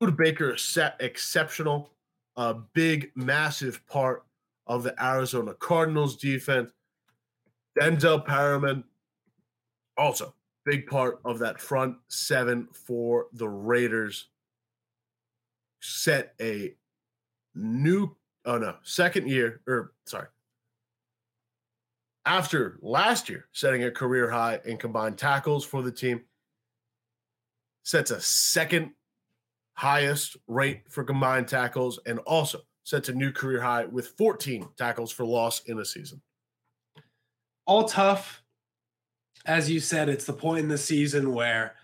Budda Baker set exceptional, a big, massive part of the Arizona Cardinals defense. Denzel Perryman, also big part of that front seven for the Raiders. Set a new, oh no, second year, or sorry, after last year setting a career high in combined tackles for the team, sets a second highest rate for combined tackles and also sets a new career high with 14 tackles for loss in a season. All tough. As you said, it's the point in the season where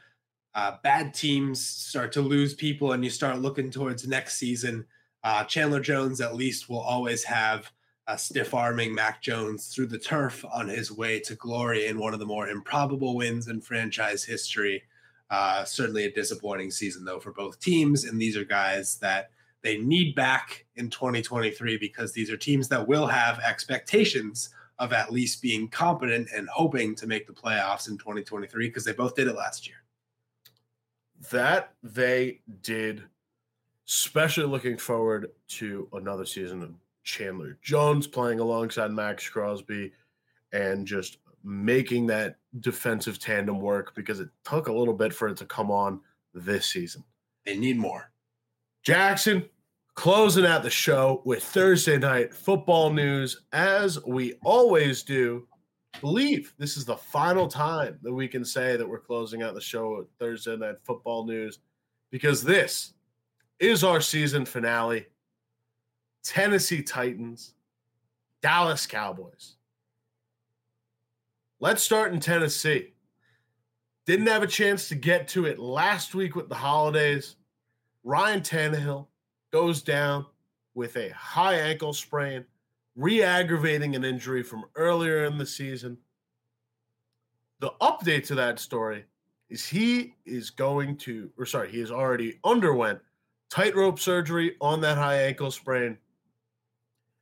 uh, bad teams start to lose people and you start looking towards next season. Uh, Chandler Jones, at least, will always have a stiff arming Mac Jones through the turf on his way to glory in one of the more improbable wins in franchise history. Uh, certainly a disappointing season, though, for both teams. And these are guys that they need back in 2023 because these are teams that will have expectations of at least being competent and hoping to make the playoffs in 2023 because they both did it last year. That they did, especially looking forward to another season Chandler Jones playing alongside Maxx Crosby and just making that defensive tandem work because it took a little bit for it to come on this season. They need more. Jackson closing out the show with Thursday night football news as we always do. Believe this is the final time that we can say that we're closing out the show with Thursday night football news because this is our season finale. Tennessee Titans, Dallas Cowboys. Let's start in Tennessee. Didn't have a chance to get to it last week with the holidays. Ryan Tannehill goes down with a high ankle sprain, re aggravating an injury from earlier in the season. The update to that story is he is going to, or sorry, he has already underwent tightrope surgery on that high ankle sprain.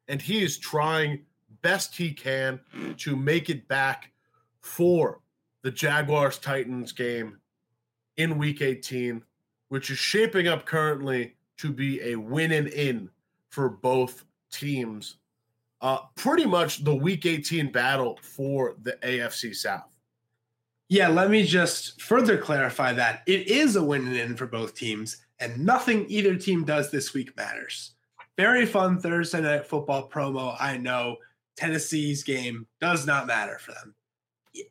And he is trying best he can to make it back for the Jaguars Titans game in week 18, which is shaping up currently to be a win and in for both teams. Uh, pretty much the week 18 battle for the AFC South. Yeah, let me just further clarify that it is a win and in for both teams, and nothing either team does this week matters. Very fun Thursday night football promo. I know Tennessee's game does not matter for them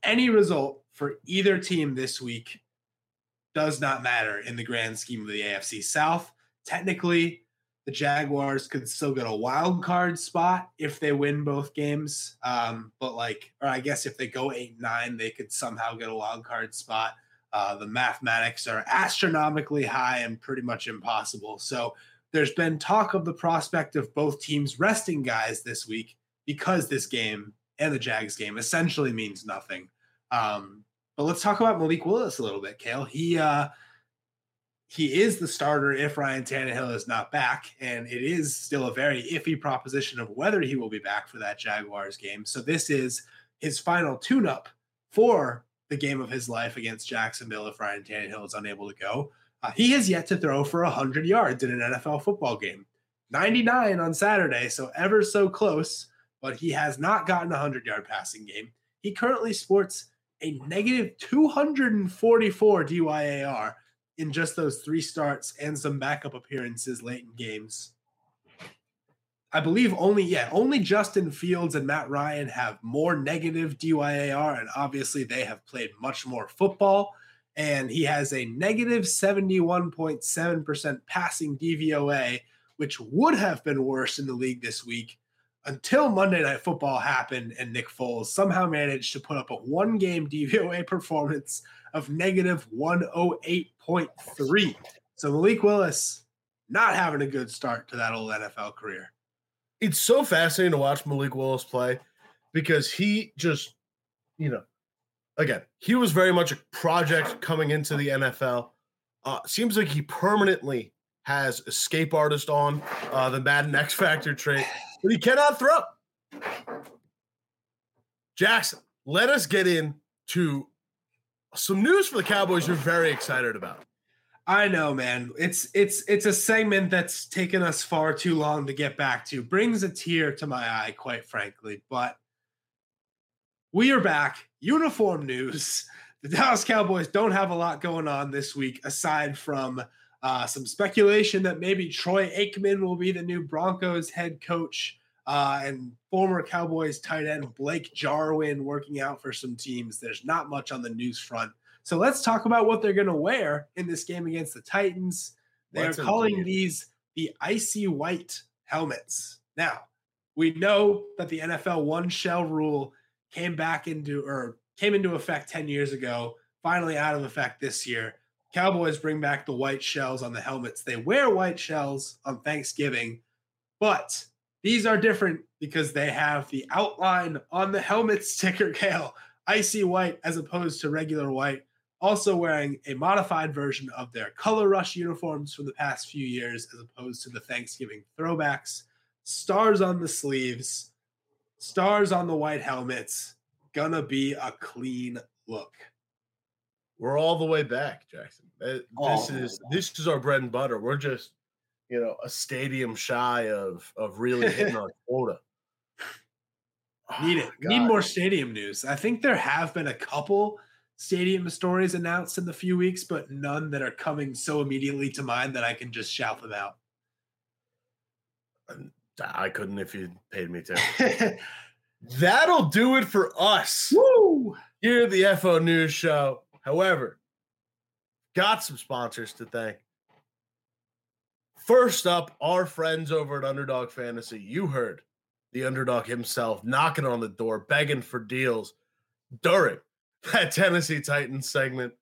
any result for either team this week does not matter in the grand scheme of the AFC South. Technically, the Jaguars could still get a wild card spot if they win both games. Um, but like, or I guess if they go eight nine, they could somehow get a wild card spot. Uh, the mathematics are astronomically high and pretty much impossible. So there's been talk of the prospect of both teams resting guys this week because this game and the Jags game essentially means nothing. Um, but let's talk about Malik Willis a little bit, Cale. He uh, he is the starter if Ryan Tannehill is not back, and it is still a very iffy proposition of whether he will be back for that Jaguars game. So this is his final tune-up for the game of his life against Jacksonville if Ryan Tannehill is unable to go. Uh, he has yet to throw for 100 yards in an NFL football game. 99 on Saturday, so ever so close but he has not gotten a 100 yard passing game. He currently sports a negative 244 DYAR in just those three starts and some backup appearances late in games. I believe only, yeah, only Justin Fields and Matt Ryan have more negative DYAR, and obviously they have played much more football. And he has a negative 71.7% passing DVOA, which would have been worse in the league this week until Monday Night Football happened and Nick Foles somehow managed to put up a one game DVOA performance of negative 108.3. So Malik Willis not having a good start to that old NFL career. It's so fascinating to watch Malik Willis play because he just, you know, again, he was very much a project coming into the NFL. Uh, seems like he permanently has escape artist on uh, the Madden X Factor trait but he cannot throw. Jackson, let us get in to some news for the Cowboys you're very excited about. I know, man. It's it's it's a segment that's taken us far too long to get back to. Brings a tear to my eye, quite frankly. But we are back. Uniform news. The Dallas Cowboys don't have a lot going on this week aside from uh, some speculation that maybe Troy Aikman will be the new Broncos head coach, uh, and former Cowboys tight end Blake Jarwin working out for some teams. There's not much on the news front. So let's talk about what they're going to wear in this game against the Titans. They're calling these the icy white helmets. Now, we know that the NFL one shell rule came back into or came into effect 10 years ago, finally out of effect this year. Cowboys bring back the white shells on the helmets. They wear white shells on Thanksgiving, but these are different because they have the outline on the helmet sticker Cale, icy white as opposed to regular white. Also wearing a modified version of their color rush uniforms from the past few years as opposed to the Thanksgiving throwbacks. Stars on the sleeves, stars on the white helmets. Gonna be a clean look. We're all the way back, Jackson. Uh, this oh, is this is our bread and butter. We're just, you know, a stadium shy of of really hitting our quota. Need oh, it. Oh, Need more stadium news. I think there have been a couple stadium stories announced in the few weeks, but none that are coming so immediately to mind that I can just shout them out. I couldn't if you paid me to. That'll do it for us Woo! here at the FO News Show. However, got some sponsors to thank. First up, our friends over at Underdog Fantasy. You heard the underdog himself knocking on the door, begging for deals during that Tennessee Titans segment.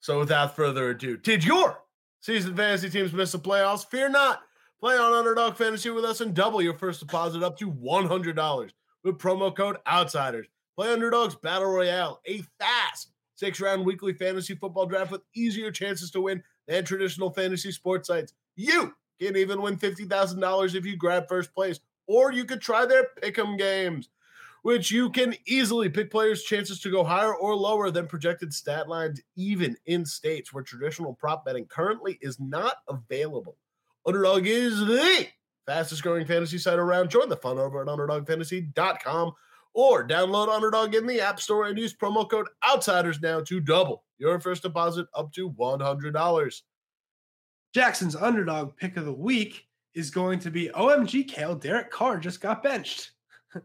So, without further ado, did your season fantasy teams miss the playoffs? Fear not. Play on Underdog Fantasy with us and double your first deposit up to $100 with promo code OUTSIDERS. Play Underdog's Battle Royale, a fast six round weekly fantasy football draft with easier chances to win than traditional fantasy sports sites. You can even win $50,000 if you grab first place, or you could try their pick 'em games, which you can easily pick players' chances to go higher or lower than projected stat lines, even in states where traditional prop betting currently is not available. Underdog is the fastest growing fantasy site around. Join the fun over at underdogfantasy.com or download Underdog in the App Store and use promo code OUTSIDERS now to double your first deposit up to $100. Jackson's underdog pick of the week is going to be OMG Cale. Derek Carr just got benched.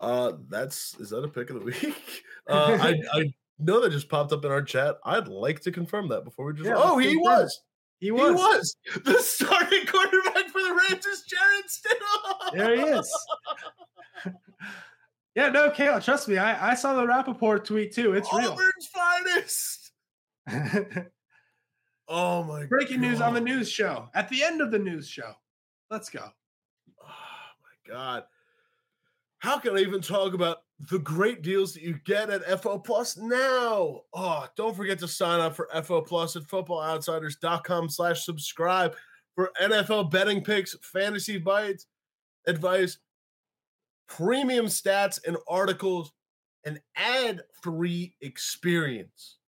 Uh, that's is that a pick of the week? Uh, I I know that just popped up in our chat. I'd like to confirm that before we just. Yeah, oh, he was. He He was. was the starting quarterback for the Rams is Jarrett Stidham. There he is. yeah, no, Cale, trust me. I, I saw the Rapoport tweet too. It's Auburn's finest. real. Oh my! Breaking news on the news show. At the end of the news show. Let's go. Oh my god. How can I even talk about the great deals that you get at FO Plus now? Oh, don't forget to sign up for FO Plus at footballoutsiders.com slash subscribe for NFL betting picks, fantasy bites, advice, premium stats and articles, an ad-free experience.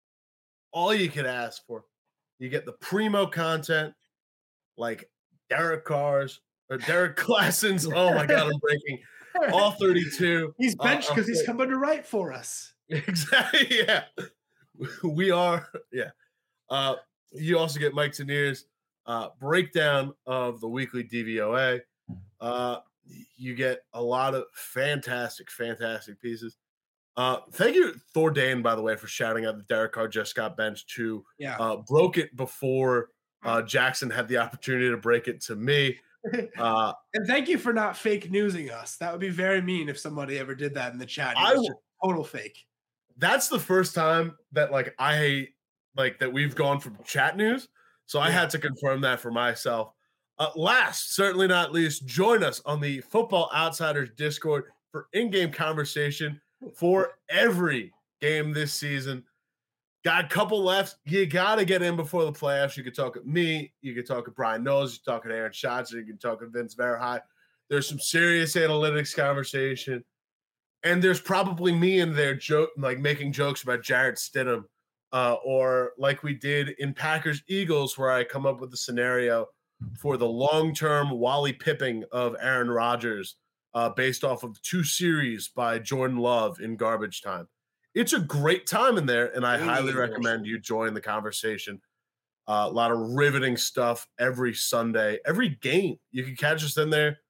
All you could ask for. You get the primo content like Derek Carr's or Derek Classon's. Oh my god, I'm breaking all 32. He's Uh, benched because he's coming to write for us. Exactly. Yeah. We are. Yeah. Uh, you also get Mike Tanier's uh, breakdown of the weekly DVOA. Uh, you get a lot of fantastic, fantastic pieces. Uh, thank you, Thor Dane, by the way, for shouting out that Derek Carr just got benched to Yeah. uh, broke it before uh, Jackson had the opportunity to break it to me. Uh, and thank you for not fake newsing us. That would be very mean if somebody ever did that in the chat. I total fake. that's the first time that like I like that we've gone from chat news. So I had to confirm that for myself. Uh, last, certainly not least, join us on the Football Outsiders Discord for in-game conversation for every game this season. Got a couple left. You got to get in before the playoffs. You can talk with me. You can talk with Bryan Knowles. You talk with Aaron Schatz. You can talk with Vince Verhei. There's some serious analytics conversation. And there's probably me in there joke like making jokes about Jarrett Stidham. Uh, or like we did in Packers Eagles, where I come up with a scenario for the long term Wally Pipping of Aaron Rodgers uh, based off of two series by Jordan Love in garbage time. It's a great time in there, and I highly recommend you join the conversation. Uh, a lot of riveting stuff every Sunday, every game. You can catch us in there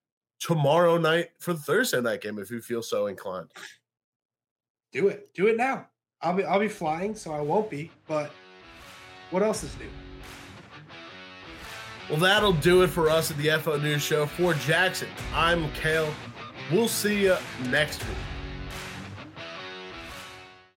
tomorrow night for the Thursday night game if you feel so inclined. Do it. Do it now. I'll be I'll be flying, so I won't be. But what else is new? Well, that'll do it for us at the FO News Show. For Jackson, I'm Cale. We'll see you next week.